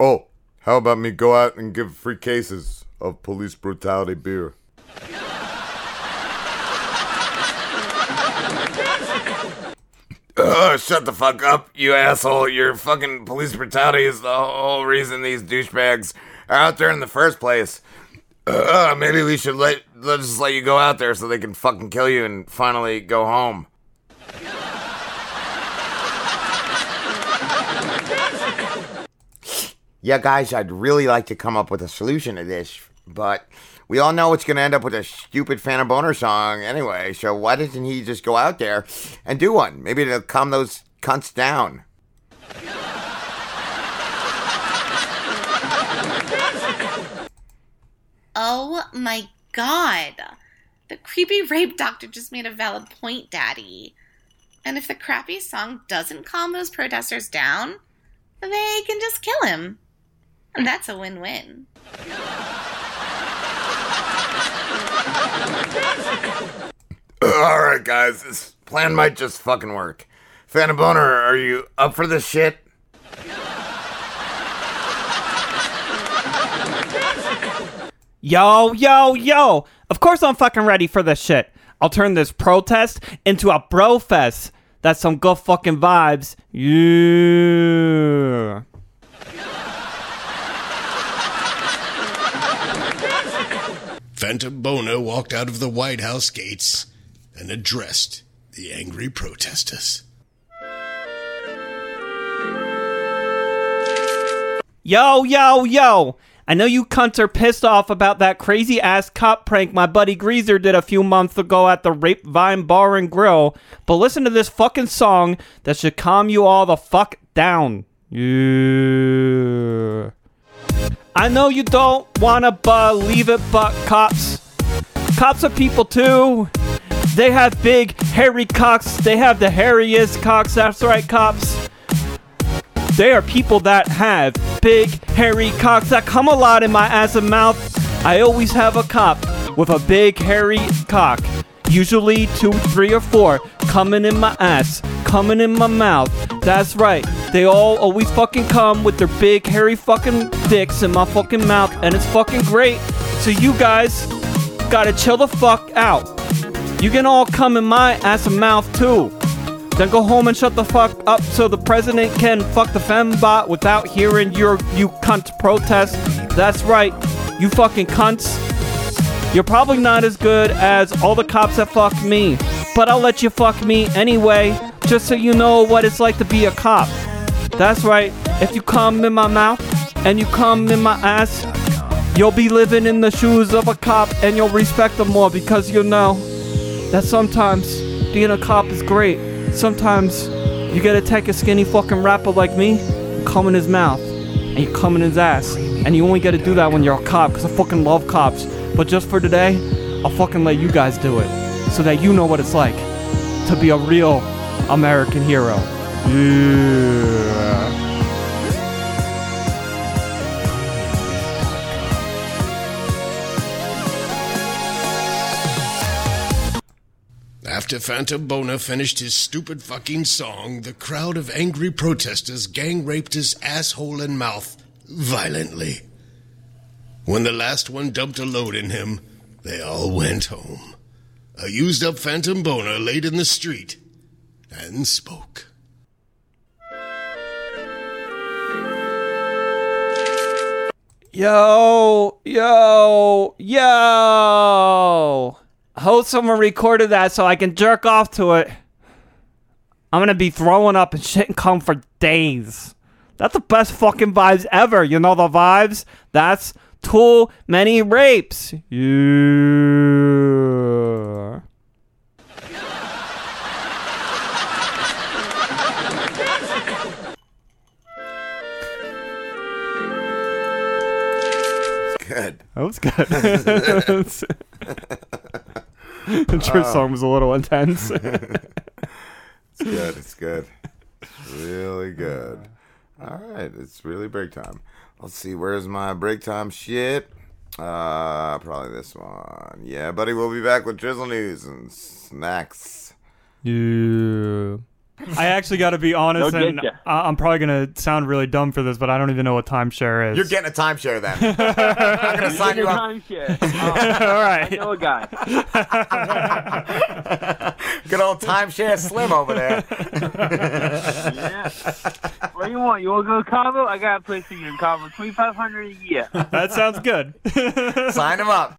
Oh, how about me go out and give free cases of police brutality beer? Oh, shut the fuck up, you asshole. Your fucking police brutality is the whole reason these douchebags are out there in the first place. Uh, maybe we should let let's just let you go out there so they can fucking kill you and finally go home. Yeah, guys, I'd really like to come up with a solution to this, but we all know it's going to end up with a stupid Phantom Boner song anyway, so why doesn't he just go out there and do one? Maybe it'll calm those cunts down. Oh my god. The creepy rape doctor just made a valid point, Daddy. And if the crappy song doesn't calm those protesters down, they can just kill him. And that's a win win. Alright, guys, this plan might just fucking work. Phantom Boner, are you up for this shit? Yo, yo, yo! Of course I'm fucking ready for this shit. I'll turn this protest into a bro fest. That's some good fucking vibes. Yeah. Phantom Boner walked out of the White House gates and addressed the angry protesters. Yo, yo, yo! I know you cunts are pissed off about that crazy ass cop prank my buddy Greaser did a few months ago at the Rape Vine Bar and Grill, but listen to this fucking song that should calm you all the fuck down. Yeah. I know you don't wanna believe it, but cops, cops are people too. They have big, hairy cocks. They have the hairiest cocks. That's right, cops. They are people that have big, hairy cocks that come a lot in my ass and mouth. I always have a cop with a big, hairy cock. Usually two, three, or four coming in my ass, coming in my mouth. That's right. They all always fucking come with their big, hairy fucking dicks in my fucking mouth, and it's fucking great. So you guys gotta chill the fuck out. You can all come in my ass and mouth too. Then go home and shut the fuck up so the president can fuck the fembot without hearing your you cunt protest. That's right, you fucking cunts. You're probably not as good as all the cops that fuck me, but I'll let you fuck me anyway, just so you know what it's like to be a cop. That's right, if you come in my mouth and you come in my ass, you'll be living in the shoes of a cop and you'll respect them more because you know that sometimes being a cop is great. Sometimes you gotta take a skinny fucking rapper like me, come in his mouth, and you come in his ass. And you only gotta do that when you're a cop, because I fucking love cops. But just for today, I'll fucking let you guys do it. So that you know what it's like to be a real American hero. Yeah. After Phantom Boner finished his stupid fucking song, the crowd of angry protesters gang raped his asshole and mouth violently. When the last one dumped a load in him, they all went home. A used up Phantom Boner laid in the street and spoke. Yo, yo, yo. I hope someone recorded that so I can jerk off to it. I'm gonna be throwing up and shit and cum for days. That's the best fucking vibes ever. You know the vibes? That's too many rapes. Yeah. Good. That was good. [LAUGHS] the Trish song was a little intense. it's good. It's good. It's really good. All right. It's really break time. Let's see. Where's my break time shit? Uh, probably this one. Yeah, buddy. We'll be back with drizzle news and snacks. Yeah. I actually got to be honest, They'll and get. I- I'm probably gonna sound really dumb for this, but I don't even know what timeshare is. You're getting a timeshare then. [LAUGHS] I'm gonna sign you up. Timeshare. [LAUGHS] All right. I know a guy. Good old timeshare Slim over there. [LAUGHS] yeah. What do you want? You want to go to Cabo? I got a place for you in Cabo. Twenty five hundred a year. that sounds good. Sign him up.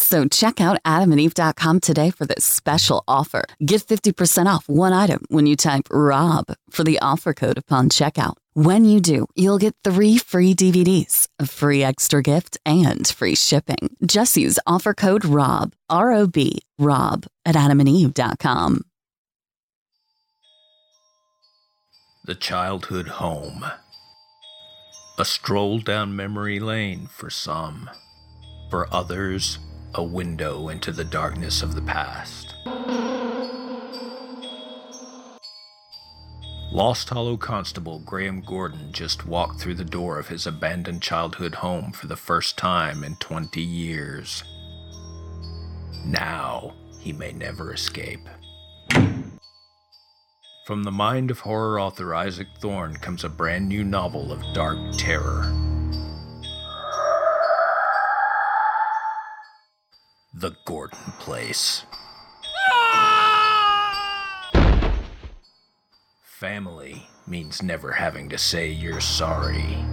So check out adamandeve.com today for this special offer. Get 50% off one item when you type ROB for the offer code upon checkout. When you do, you'll get three free DVDs, a free extra gift, and free shipping. Just use offer code ROB, R O B, ROB at adamandeve.com. The childhood home. A stroll down memory lane for some. For others, a window into the darkness of the past. Lost Hollow Constable Graham Gordon just walked through the door of his abandoned childhood home for the first time in 20 years. Now, he may never escape. From the mind of horror author Isaac Thorne comes a brand new novel of dark terror. The Gordon Place. Family means never having to say you're sorry.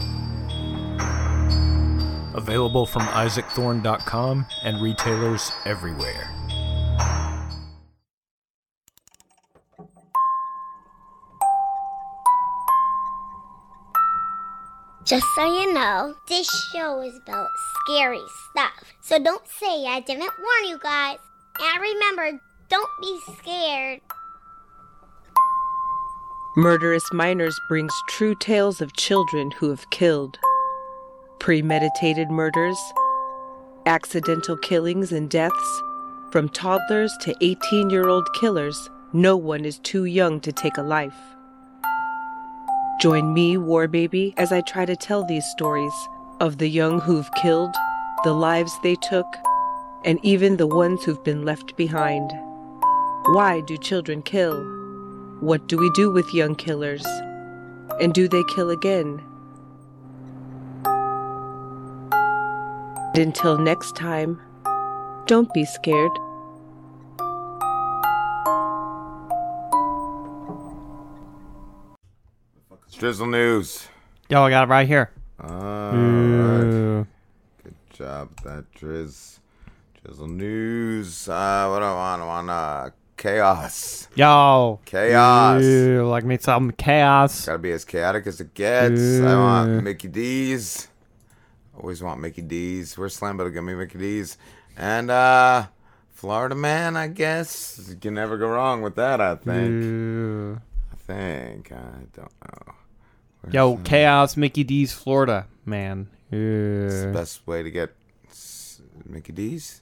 Available from isaacthorne.com and retailers everywhere. Just so you know, this show is about scary stuff. So don't say I didn't warn you guys. And remember, don't be scared. Murderous Minors brings true tales of children who have killed. Premeditated murders, accidental killings and deaths, from toddlers to 18 year old killers, no one is too young to take a life. Join me, War Baby, as I try to tell these stories of the young who've killed, the lives they took, and even the ones who've been left behind. Why do children kill? What do we do with young killers? And do they kill again? And until next time, don't be scared. Drizzle news. Yo, I got it right here. All Ooh. right. Good job, that Driz. Drizzle news. Uh, what do I want? I want uh, chaos. Yo. Chaos. Like me some chaos. Gotta be as chaotic as it gets. I want Mickey D's. Always want Mickey D's. Where's Slam Better give me Mickey D's? And uh Florida man, I guess. You can never go wrong with that, I think. I think. I don't know. Yo, uh, chaos, Mickey D's, Florida, man. It's the best way to get Mickey D's.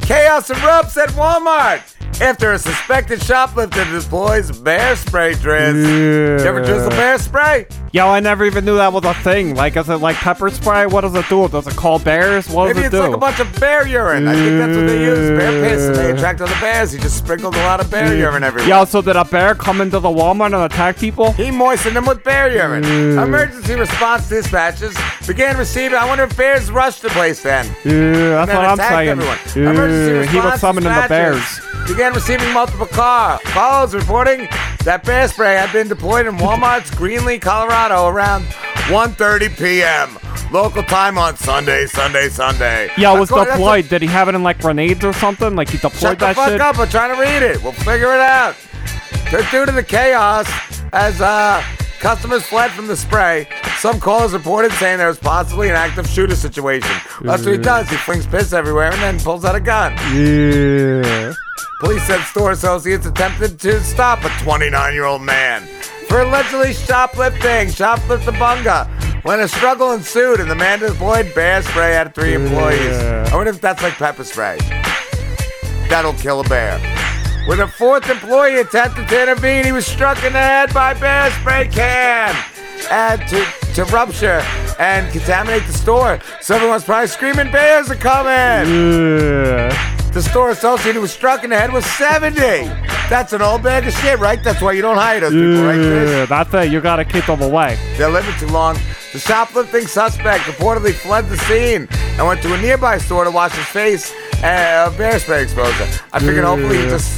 Chaos erupts at Walmart after a suspected shoplifter deploys bear spray drizz. Did you ever drizzle bear spray? Yo, I never even knew that was a thing. Like, is it like pepper spray? What does it do? Does it call bears? What Maybe does it it's do? like a bunch of bear urine. I think that's what they use. Bear mm. piss, and they attract other bears. He just sprinkled a lot of bear mm. urine everywhere. Yo, so did a bear come into the Walmart and attack people? He moistened them with bear urine. Mm. Emergency response dispatches began receiving. I wonder if bears rushed the place then. Yeah, that's then what I'm saying. everyone. Emergency he was summoning the bears. Began receiving multiple car calls reporting that bear spray had been deployed in Walmart's Greeley, Colorado around 1:30 p.m. local time on Sunday, Sunday, Sunday. Yeah, it was According- deployed. Did he have it in like grenades or something? Like he deployed Shut the that fuck shit? up! I'm trying to read it. We'll figure it out. Due- Due to the chaos, as uh, customers fled from the spray, some callers reported saying there was possibly an active shooter situation. That's what he does. He flings piss everywhere and then pulls out a gun. Yeah. Police said store associates attempted to stop a 29 year old man for allegedly shoplifting, shoplift the bunga. When a struggle ensued and the man deployed bear spray at three employees. I wonder if that's like pepper spray. That'll kill a bear. When a fourth employee attempted to intervene, he was struck in the head by bear spray can and to, to rupture and contaminate the store. So everyone's probably screaming, bears are coming! Yeah. The store associate who was struck in the head was 70. That's an old bag of shit, right? That's why you don't hire those people, right, Chris? Yeah, that's it. You gotta keep them away. They're living too long. The shoplifting suspect reportedly fled the scene and went to a nearby store to wash his face uh, bear spray exposure. I figured hopefully he just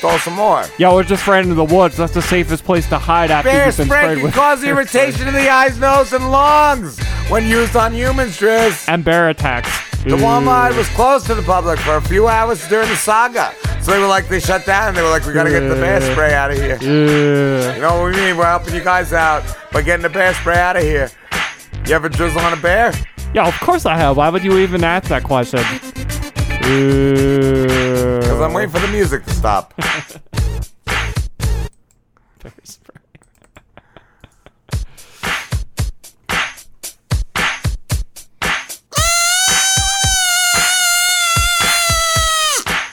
stole some more. Yeah, we're just ran into the woods. That's the safest place to hide after Bear you've been spray sprayed can with cause [LAUGHS] bear spray. irritation in the eyes, nose, and lungs when used on humans, Driz. and bear attacks. The Walmart was closed to the public for a few hours during the saga. So they were like, they shut down. They were like, we gotta get the bear spray out of here. Yeah. You know what we mean? We're helping you guys out by getting the bear spray out of here. You ever drizzle on a bear? Yeah, of course I have. Why would you even ask that question? Because I'm waiting for the music to stop. Bear [LAUGHS] spray.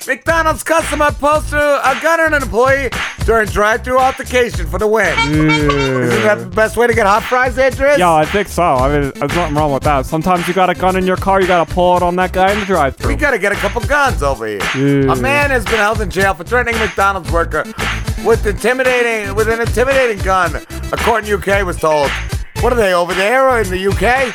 McDonald's customer posted a gun on an employee during drive-through altercation for the win. Isn't that the best way to get hot fries, Andres? Yeah, I think so. I mean, there's nothing wrong with that. Sometimes you got a gun in your car, you gotta pull it on that guy in the drive-through. We gotta get a couple guns over here. Yeah. A man has been held in jail for threatening a McDonald's worker with intimidating with an intimidating gun. A court in UK was told. What are they over there or in the UK?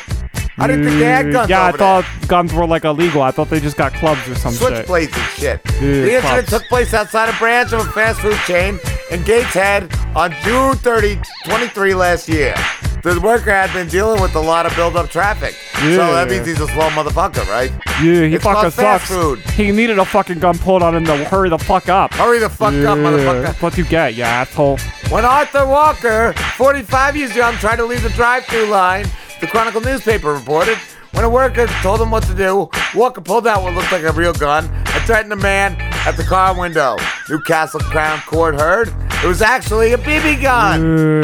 I didn't think they had guns Yeah, I over thought guns were like illegal. I thought they just got clubs or some there. shit. Switchblades and shit. Yeah, the incident clubs. took place outside a branch of a fast food chain in Gateshead on June 30, 23 last year. The worker had been dealing with a lot of build-up traffic. So that means he's a slow motherfucker, right? Yeah, he It's fucking sucks. food. He needed a fucking gun pulled on him to hurry the fuck up. Hurry the fuck up, Yeah, motherfucker. What you get, you asshole. When Arthur Walker, 45 years young, tried to leave the drive-through line, the Chronicle newspaper reported. When a worker told him what to do, Walker pulled out what looked like a real gun and threatened a man at the car window. Newcastle Crown Court heard it was actually a BB gun.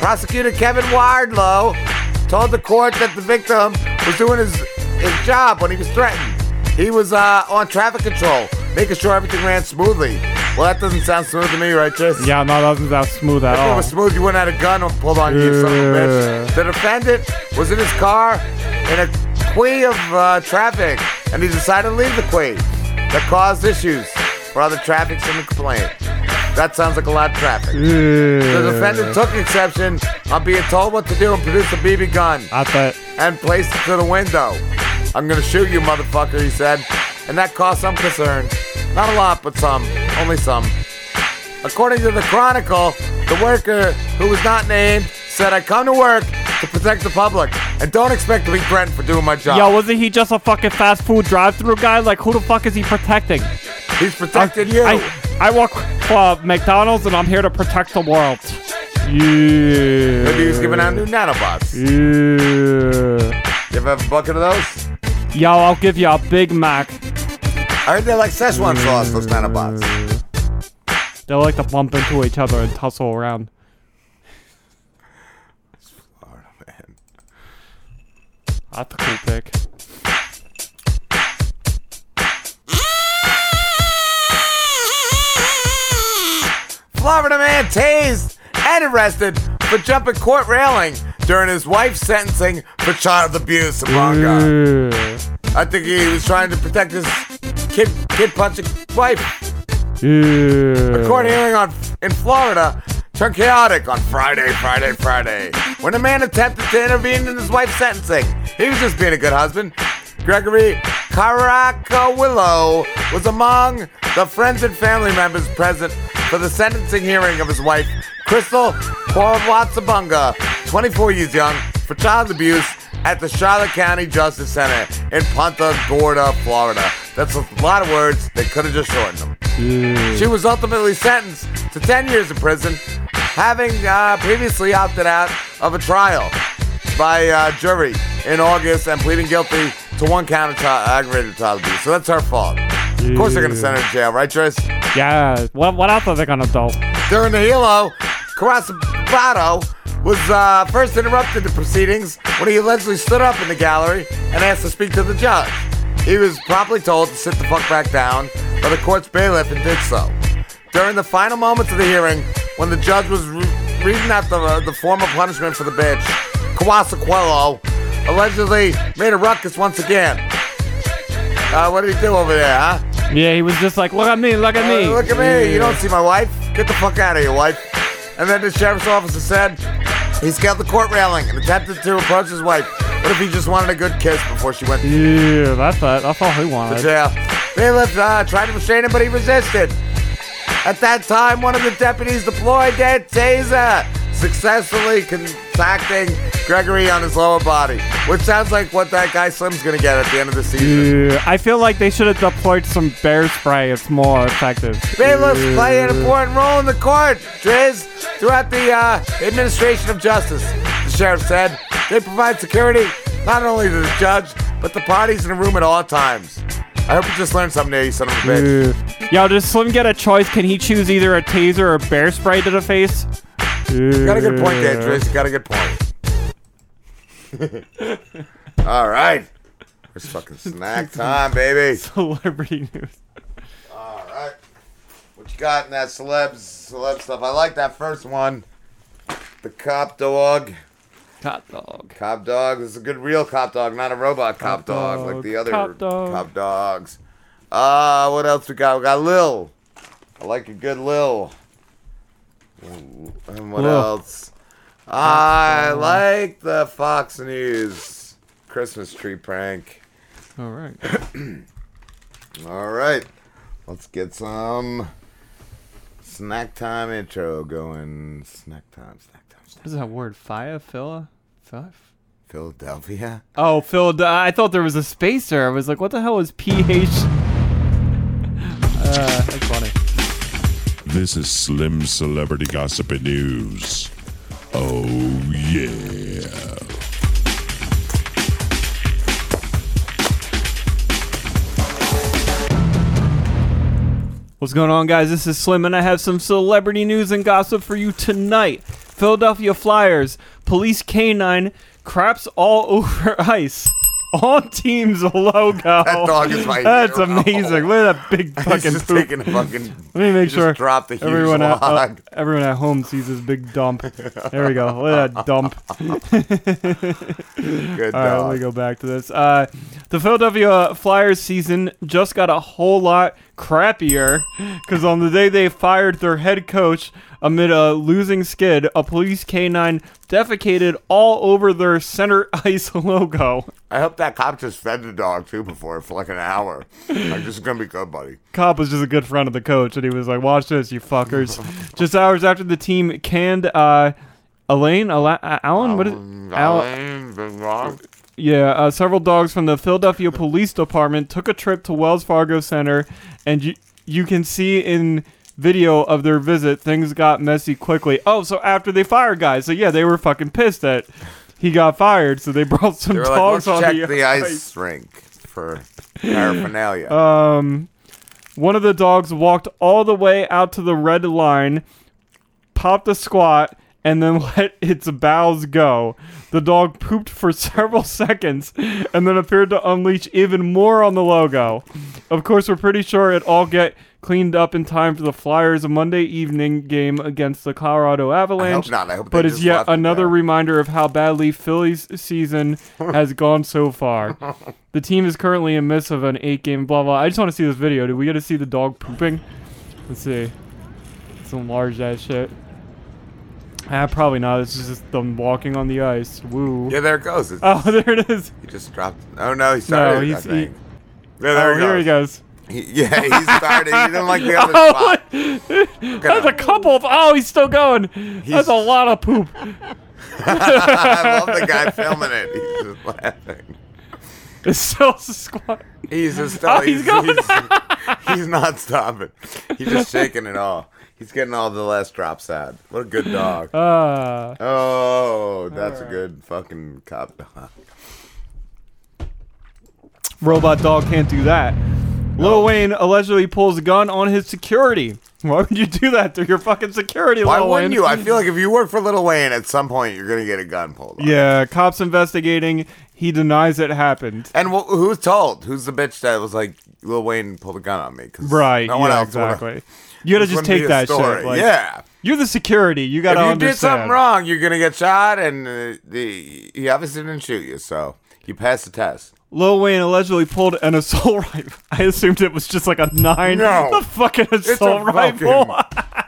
Prosecutor Kevin Wardlow told the court that the victim was doing his, his job when he was threatened. He was uh, on traffic control, making sure everything ran smoothly. Well, that doesn't sound smooth to me, right, Jess? Yeah, no, that doesn't sound smooth at If it was smooth, you wouldn't have had a gun pulled on you, you son of a bitch. The defendant was in his car in a quay of uh, traffic, and he decided to leave the quay. That caused issues for other traffic in the complaint. That sounds like a lot of traffic. The defendant took exception on being told what to do and produced a BB gun That's it. and placed it to the window. I'm gonna shoot you, motherfucker, he said. And that caused some concern. Not a lot, but some. Only some. According to the Chronicle, the worker, who was not named, said, I come to work to protect the public and don't expect to be threatened for doing my job. Yo, wasn't he just a fucking fast food drive-through guy? Like, who the fuck is he protecting? He's protecting you. I, I work for McDonald's and I'm here to protect the world. Yeah. Maybe he was giving out new nanobots. Yeah. You ever have a bucket of those? Yo, I'll give you a Big Mac. I heard they're like Szechuan sauce, those nanobots. They like to bump into each other and tussle around. Florida man. That's a cool pick. Florida man tased and arrested for jumping court railing during his wife's sentencing for child abuse in. I think he was trying to protect his kid kid punching wife. A court hearing on in Florida turned chaotic on Friday, Friday, Friday, when a man attempted to intervene in his wife's sentencing. He was just being a good husband. Gregory Caracawillo was among the friends and family members present for the sentencing hearing of his wife, Crystal Kwawatsabunga, 24 years young, for child abuse at the Charlotte County Justice Center in Punta Gorda, Florida. That's a lot of words. They could have just shortened them. She was ultimately sentenced to 10 years in prison, having uh, previously opted out of a trial by uh, jury in August and pleading guilty to one count of child, aggravated child abuse. So that's her fault. Of course, they're going to send her to jail, right, Driz? Yeah. What what else are they gonna do? During the helo, Carasabato was uh, first interrupted the proceedings when he allegedly stood up in the gallery and asked to speak to the judge. He was promptly told to sit the fuck back down by the court's bailiff and did so. During the final moments of the hearing, when the judge was re- reading out the, the form of punishment for the bitch, Kawasaquello allegedly made a ruckus once again. Uh, what did he do over there, huh? Yeah, he was just like, look at me, look at me. Uh, look at me. You don't see my wife? Get the fuck out of here, wife. And then the sheriff's officer said he scaled the court railing and attempted to approach his wife. What if he just wanted a good kiss before she went to Yeah, that's that. That's all he wanted. jail? Bailiff uh, tried to restrain him, but he resisted. At that time, one of the deputies deployed their taser, successfully contacting Gregory on his lower body, which sounds like what that guy Slim's gonna get at the end of the season. Yeah, I feel like they should have deployed some bear spray. It's more effective. Bailiffs play an important role in the court, Driz, throughout the uh, administration of justice, the sheriff said. They provide security not only to the judge, but the parties in the room at all times. I hope you just learned something there, you son of a bitch. Yeah. Yo, does Slim get a choice? Can he choose either a taser or bear spray to the face? Got a good point there, Driz. You got a good point. [LAUGHS] all right. It's fucking snack time, baby. Celebrity news. All right. What you got in that celebs, celeb stuff? I like that first one. The cop dog. Cop dog. Cop dog. This is a good real cop dog, not a robot cop, Cop dog, like the other cop dog. cop dogs. Uh, what else we got? We got Lil. I like a good Lil. And what Lil. else? I like the Fox News Christmas tree prank. All right. [CLEARS THROAT] All right. Let's get some snack time intro going. Snack time, snack time, snack What is that word? Fia? Phila? Phila? Philadelphia. Oh, Phil. I thought there was a spacer. I was like, what the hell is PH? [LAUGHS] Uh. This is Slim Celebrity Gossip and News. Oh, yeah. What's going on, guys? This is Slim, and I have some celebrity news and gossip for you tonight. Philadelphia Flyers police canine craps all [LAUGHS] over ice on team's logo. [LAUGHS] That dog is my That's hero. amazing. Look at that big [LAUGHS] fucking just poop. taking a fucking- Let me make sure dropped a huge everyone at, uh, everyone at home sees this big dump. There we go. Look at that dump. [LAUGHS] Good All right, let me go back to this. Uh, the Philadelphia Flyers season just got a whole lot crappier because on the day they fired their head coach amid a losing skid, a police canine defecated all over their center [LAUGHS] ice logo. I hope that cop just fed the dog too before for like an hour. Like, this is gonna be good, buddy. Cop was just a good friend of the coach, and he was like, "Watch this, you fuckers!" [LAUGHS] just hours after the team canned uh, Elaine, Ala- uh, Allen, what is Al- Alain, big dog. Yeah, uh, several dogs from the Philadelphia Police Department took a trip to Wells Fargo Center, and you you can see in video of their visit things got messy quickly. Oh, so after they fired guys, so yeah, they were fucking pissed that he got fired, so they [LAUGHS] brought some They like, dogs let's on check the, the ice rink for paraphernalia. [LAUGHS] Um, one of the dogs walked all the way out to the red line, popped a squat, and then [LAUGHS] let its bowels go. The dog pooped for [LAUGHS] several seconds and then appeared to unleash even more on the logo. Of course, we're pretty sure it all get cleaned up in time for the Flyers' Monday evening game against the Colorado Avalanche. not. I hope but it's yet left it another reminder of how badly Phillies' season [LAUGHS] has gone so far. The team is currently in midst of an eight-game blah blah. I just want to see this video. Do we get to see the dog pooping? Let's see. Let's enlarge that shit. Ah, probably not. This is just them walking on the ice. Woo. Yeah, there it goes. It's- [LAUGHS] Oh, there it is. He just dropped. Oh no, he No, started. he's I think. Yeah, there oh, he here he goes. He- yeah, he started. He didn't like the [LAUGHS] other Oh, spot. [LAUGHS] what? That's a couple of. Oh, he's still going. That's a lot of poop. I love the guy filming it. He's just laughing. It's still squat. He's just Oh, he's, he's going. he's, he's not stopping. He's just shaking it all. He's getting all the last drops out. What a good [GASPS] dog. Ah. oh, that's a good fucking cop dog. Robot dog can't do that. Lil Wayne allegedly pulls a gun on his security. Why would you do that to your fucking security, Why Lil wouldn't Wayne? you? I feel like if you work for Lil Wayne, at some point you're gonna get a gun pulled. Yeah, cops investigating. He denies it happened. And wh- who's told? Who's the bitch that was like Lil Wayne pulled a gun on me? 'Cause Right. No one yeah, else exactly. You gotta This just take that story. shit. Like, yeah. You're the security. You gotta If you understand. did something wrong, you're gonna get shot, and uh, the, he obviously didn't shoot you, so you passed the test. Lil Wayne allegedly pulled an assault [LAUGHS] rifle. I assumed it was just like a nine. No. [LAUGHS] The fucking It's a assault [LAUGHS]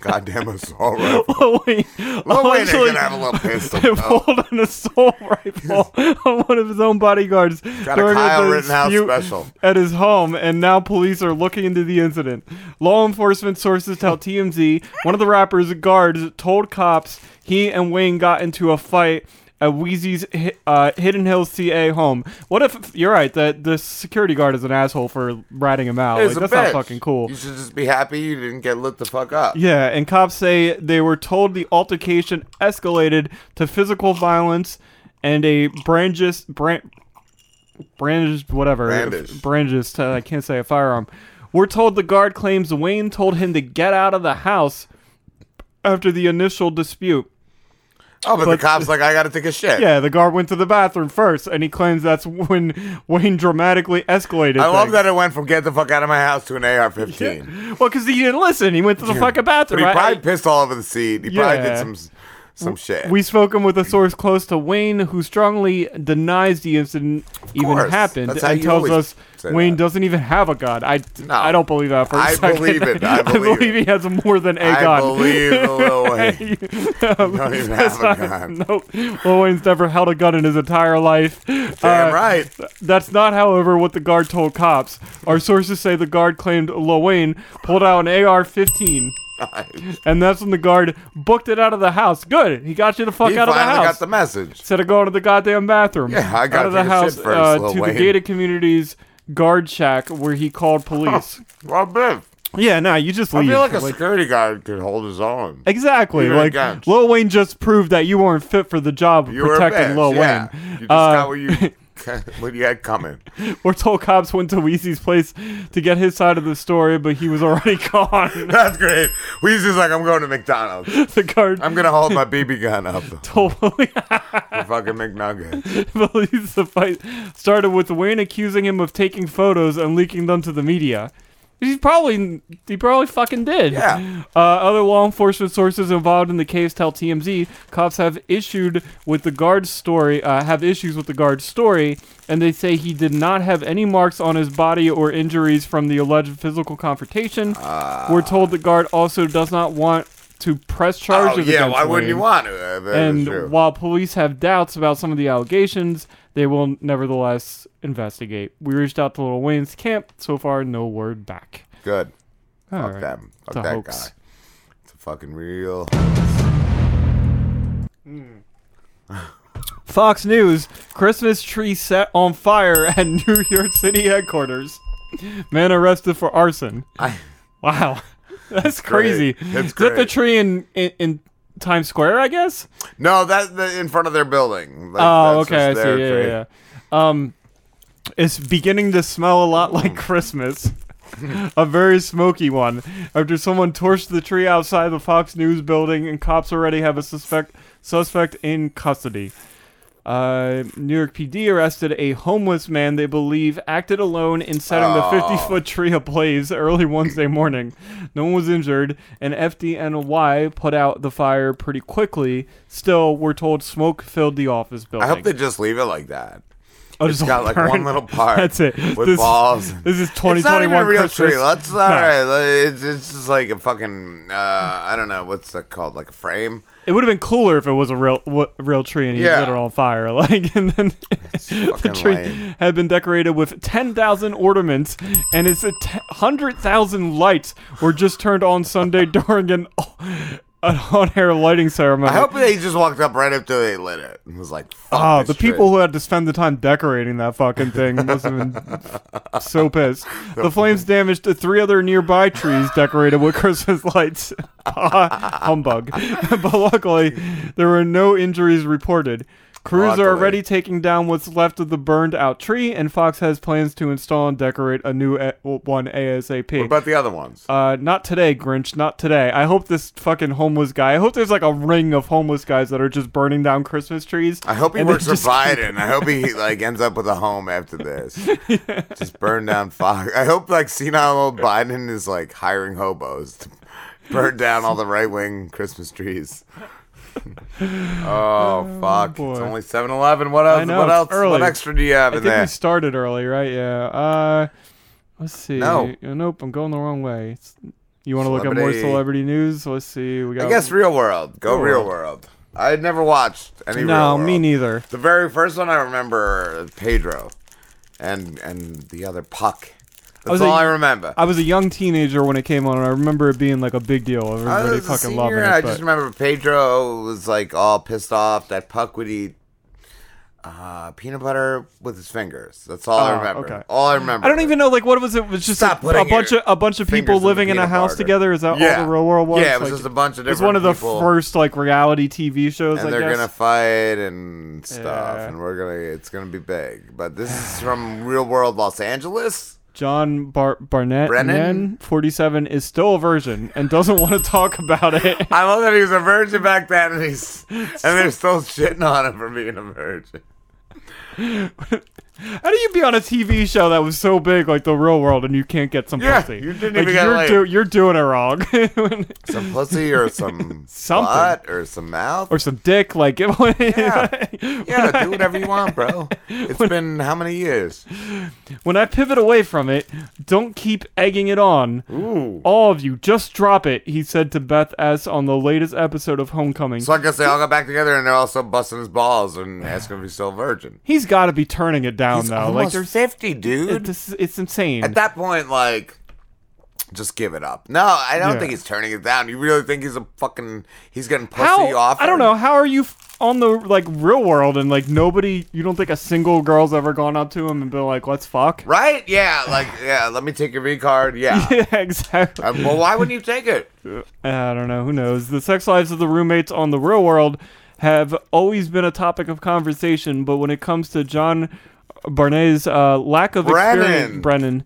Goddamn assault rifle. Lil Wayne, Lil Wayne ain't gonna have a little [LAUGHS] pistol. pulled an assault rifle [LAUGHS] on one of his own bodyguards Got a during Kyle a dispute special. at his home, and now police are looking into the incident. Law enforcement sources tell TMZ one of the rapper's guards told cops he and Wayne got into a fight at Weezy's uh, Hidden Hills CA home. What if you're right that the security guard is an asshole for ratting him out? Like, a that's not fucking cool. You should just be happy you didn't get lit the fuck up. Yeah, and cops say they were told the altercation escalated to physical violence and a brandished, brand, brandished, whatever, Brandished. brandished, uh, I can't say a firearm. We're told the guard claims Wayne told him to get out of the house after the initial dispute. Oh, but, But- the cop's like, I gotta take a [LAUGHS] shit. Yeah, the guard went to the bathroom first, and he claims that's when Wayne dramatically escalated. I love that it went from get the fuck out of my house to an AR-15. Well, because he didn't listen. He went to the fucking bathroom. But he probably pissed all over the seat. He probably did some some shit. We spoken with a source close to Wayne who strongly denies the incident even happened That's how and you tells always us say Wayne doesn't even have a god. I I don't believe that for a I second. believe it. [LAUGHS] I believe he has more than a I god. I believe [LAUGHS] the Lil Wayne. You don't even [LAUGHS] have a gun. Nope. Lil Wayne's never held a gun in his entire life. Uh, Damn right. That's not, however, what the guard told cops. Our sources say the guard claimed Lil Wayne pulled out an AR-15. And that's when the guard booked it out of the house. Good. He got you the fuck He out of the finally house. got the message. Instead of going to the goddamn bathroom. Yeah, I gotta of the a house shit first, uh, Lil to Wayne. the gated community's guard shack where he called police. [LAUGHS] Well, Biff. Yeah, nah, you just I leave. feel like a security guard could hold his own. Exactly. Like against. Lil Wayne just proved that you weren't fit for the job of You were a protecting bitch, Lil yeah. Wayne. You just Uh, got what you [LAUGHS] [LAUGHS] what do you had coming. [LAUGHS] We're told cops went to Weezy's place to get his side of the story, but he was already [LAUGHS] gone. That's great. Weezy's like, I'm going to McDonald's. the guard I'm gonna hold my BB gun up. Totally. for fucking McNugget. believes the fight started with Wayne accusing him of taking photos and leaking them to the media. He probably he probably fucking did. Yeah. Uh, other law enforcement sources involved in the case tell TMZ cops have issued with the guard's story uh, have issues with the guard's story, and they say he did not have any marks on his body or injuries from the alleged physical confrontation. We're told the guard also does not want to press charges. Oh, yeah, against why wouldn't you want to? Uh, that and while police have doubts about some of the allegations, they will nevertheless investigate. We reached out to Little Wayne's camp. So far, no word back. Good. All Fuck right. them. It's Fuck a that hoax. guy. It's a fucking real. Hmm. Fox News: Christmas tree set on fire [LAUGHS] at New York City headquarters. Man arrested for arson. wow, [LAUGHS] that's crazy. great. Is It's that the tree in, in in Times Square? I guess. No, that the, in front of their building. Like, oh, that's okay, I see. Yeah, yeah, yeah. Um, it's beginning to smell a lot like [LAUGHS] Christmas. a very smoky one. After someone torched the tree outside the Fox News building, and cops already have a suspect suspect in custody. Uh, New York PD arrested a homeless man they believe acted alone in setting Oh. the 50 foot tree ablaze early Wednesday morning. No one was injured, and FDNY put out the fire pretty quickly. Still, we're told smoke filled the office building. I hope they just leave it like that. Oh, it's just got like one little part. That's it. With This- balls. [LAUGHS] this is It's not even 2021 a real Christmas. tree. Let's all No. right. It's, it's just like a fucking. Uh, I don't know what's that called? Like a frame. It would have been cooler if it was a real w- real tree and he Yeah. lit it on fire. [LAUGHS] Like, and then [LAUGHS] the tree lame. had been decorated with ten thousand ornaments, and its a t- hundred thousand lights were just turned on Sunday during an an [LAUGHS] on-air lighting ceremony. I hope they just walked up right after they lit it and was like, Fuck Oh, the people who had to spend the time decorating that fucking thing must have been [LAUGHS] so pissed. The [LAUGHS] flames damaged three other nearby trees decorated with Christmas lights. Humbug. but luckily, there were no injuries reported. Crews are already taking down what's left of the burned out tree, and Fox has plans to install and decorate a new a- one ASAP. What about the other ones? Uh, not today, Grinch. Not today. I hope this fucking homeless guy. I hope there's like a ring of homeless guys that are just burning down Christmas trees. I hope he works for Biden. I hope he like ends up with a home after this. [LAUGHS] Just burn down Fox. I hope like senile old Biden is like hiring hobos to burn down all the right wing Christmas trees. Oh fuck! It's only 7-Eleven. What else? I know, what it's else? Early. What extra do you have I in think there? we started early, right? Yeah. Uh, let's see. No. Uh, nope, I'm going the wrong way. It's- you want to look at more Celebrity- celebrity news? Let's see. We got. I guess Real World. Go Real Real World. World. I had never watched any. No, Real World. me neither. The very first one I remember, Pedro, and and the other Puck. That's all I remember. I was a young teenager when it came on, and I remember it being like a big deal. I Everybody was a fucking loving senior, it. I but- just remember Pedro was like all pissed off that Puck would eat uh, peanut butter with his fingers. That's all I Oh, remember. okay. All I remember. I don't even know like what was it? It was just Stop a, a putting bunch your of a bunch of people fingers in the living in a peanut house butter. together. Is that all the real world was? Yeah, it was Like, just a bunch of It was one of the people. first like reality TV shows. and I they're guess. gonna fight and stuff, Yeah. and we're gonna. It's gonna be big. But this is from real world Los Angeles. John Bar- Barnett, Brennan? 47, is still a virgin and doesn't want to talk about it. [LAUGHS] I love that he was a virgin back then, and he's and they're [LAUGHS] still shitting on him for being a virgin. [LAUGHS] How do you be on a TV show that was so big like the real world and you can't get some Yeah, pussy? you didn't Like, even get you're, laid. do- you're doing it wrong. [LAUGHS] Some pussy or some [LAUGHS] Something. butt or some mouth. or some dick, like [LAUGHS] Yeah, yeah, do whatever you want, bro. It's been how many years? when I pivot away from it, don't keep egging it on. Ooh. All of you, just drop it, he said to Beth S. on the latest episode of Homecoming. So I guess they all got back together and they're also busting his balls and asking if he's still a virgin. He's got to be turning it down He's though. like almost there's 50, dude. It's, it's insane. At that point, like, just give it up. No, I don't Yeah. think he's turning it down. You really think he's a fucking he's getting pussy How off? I don't know. How are you f- on the like real world and like nobody? You don't think a single girl's ever gone up to him and been like, "Let's fuck"? Right? Yeah, like yeah. Let me take your V card. Yeah. [LAUGHS] yeah, exactly. Uh, well, why wouldn't you take it? I don't know. Who knows? The sex lives of the roommates on the real world have always been a topic of conversation, but when it comes to John Barnet's uh, lack of experience, Brennan.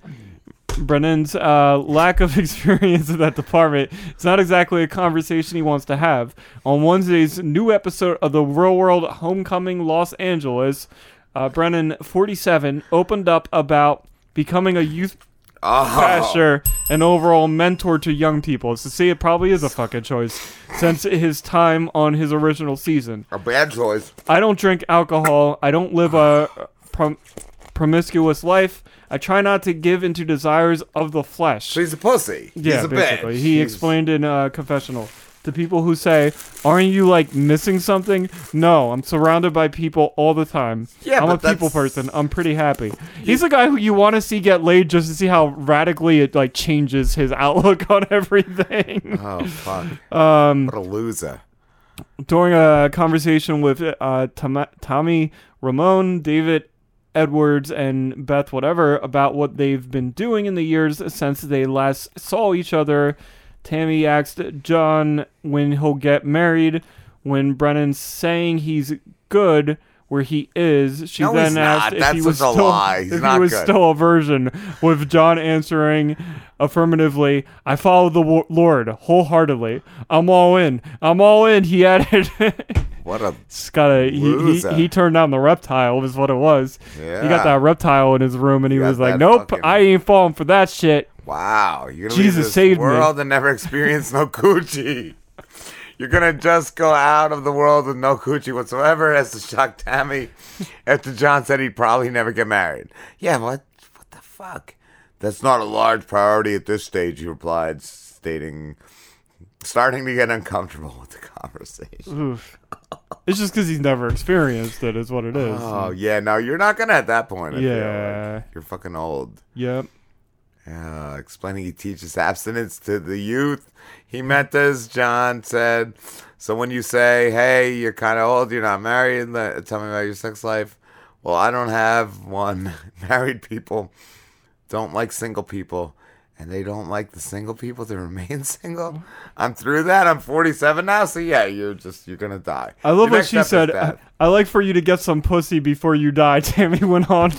Brennan's uh, lack of [LAUGHS] experience in that department. It's not exactly a conversation he wants to have. On Wednesday's new episode of the Real World Homecoming Los Angeles, uh, Brennan, 47, opened up about becoming a youth Oh. pastor and overall mentor to young people. So see, it probably is a fucking choice since his time on his original season. A bad choice. I don't drink alcohol. I don't live a prom- promiscuous life. I try not to give into desires of the flesh. So he's a pussy. Yeah, he's a basically. bitch. He He's- explained in a confessional to people who say, "Aren't you like missing something?" No, I'm surrounded by people all the time. Yeah, I'm a people that's- person. I'm pretty happy. He's the guy who you want to see get laid just to see how radically it like changes his outlook [LAUGHS] on everything. Oh fuck! [LAUGHS] Um, what a loser. during a conversation with uh, Tom- Tommy Ramone, David Edwards, and Beth, whatever, about what they've been doing in the years since they last saw each other, Tammy asked John when he'll get married. When Brennan's saying he's good where he is, she No, then asked if That's he was a still lie. If he was still a virgin. With John answering affirmatively, "I follow the Lord wholeheartedly. I'm all in. I'm all in." He added. [LAUGHS] What a It's gotta, he, he, he turned down the reptile is what it was. He got that reptile in his room and he got was like, "Nope, fucking- I ain't falling for that shit." Wow, you're gonna Jesus leave this saved me. world and never experience no coochie. You're gonna just go out of the world with no coochie whatsoever, as to shock Tammy after John said he'd probably never get married. Yeah, what? What the fuck? That's not a large priority at this stage, he replied, stating, starting to get uncomfortable with the conversation. Oof. It's just because he's never experienced it, is what it is. Oh yeah, no, you're not gonna at that point. I Yeah. like. you're fucking old. Yep. Yeah, explaining he teaches abstinence to the youth. He meant as John said. So when you say, "Hey, you're kind of old, you're not married," tell me about your sex life. Well, I don't have one. [LAUGHS] Married people don't like single people, and they don't like the single people to [LAUGHS] remain single. I'm through that. I'm 47 now, so yeah, you're just you're gonna die. I love Your what she said. [LAUGHS] I like for you to get some pussy before you die. [LAUGHS] Tammy went on.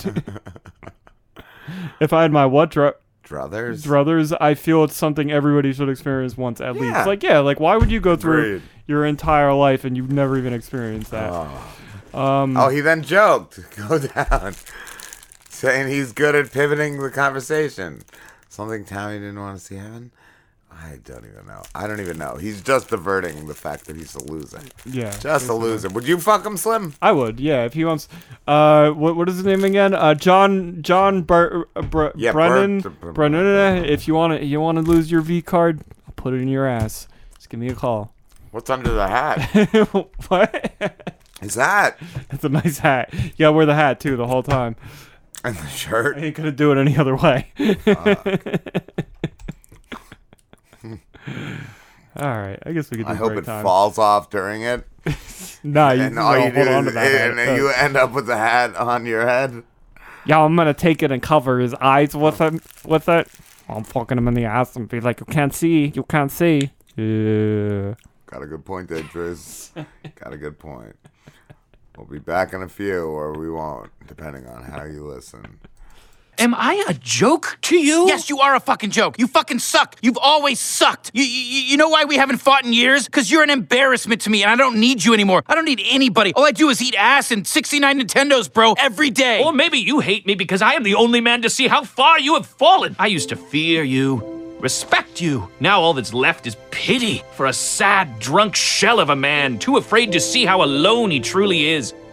if I had my what dr- Druthers? druthers, I feel it's something everybody should experience once at Yeah. least. Like yeah, like why would you go through Agreed. your entire life and you've never even experienced that? Um, Oh, he then joked, go down, saying he's good at pivoting the conversation. Something Tammy didn't want to see happen. I don't even know. I don't even know. He's just diverting the fact that he's a loser. Yeah, just a loser. Would you fuck him, Slim? I would, yeah, if he wants. Uh, what what is his name again? Uh, John John Bur- uh, Br- Yeah, Brennan Br- Brennan. If you want to you want to lose your V card, I'll put it in your ass. Just give me a call. What's under the hat? [LAUGHS] what? His hat. It's a nice hat. You gotta wear the hat too the whole time. And the shirt. I ain't gonna do it any other way. All right, I guess we could. Do I hope it time. falls off during it. [LAUGHS] Nah, you and all go you do hold on is, to that hat. and then you end up with the hat on your head. Yeah, I'm gonna take it and cover his eyes with it. With it, I'm fucking him in the ass and be like, "You can't see, you can't see." Yeah. Got a good point there, Driz. [LAUGHS] Got a good point. We'll be back in a few, or we won't, depending on how you listen. Am I a joke to you? Yes, you are a fucking joke. You fucking suck. You've always sucked. You, you, you know why we haven't fought in years? Because you're an embarrassment to me, and I don't need you anymore. I don't need anybody. All I do is eat ass and 69 Nintendos, bro, every day. Or maybe you hate me because I am the only man to see how far you have fallen. I used to fear you, respect you. Now all that's left is pity for a sad, drunk shell of a man, too afraid to see how alone he truly is.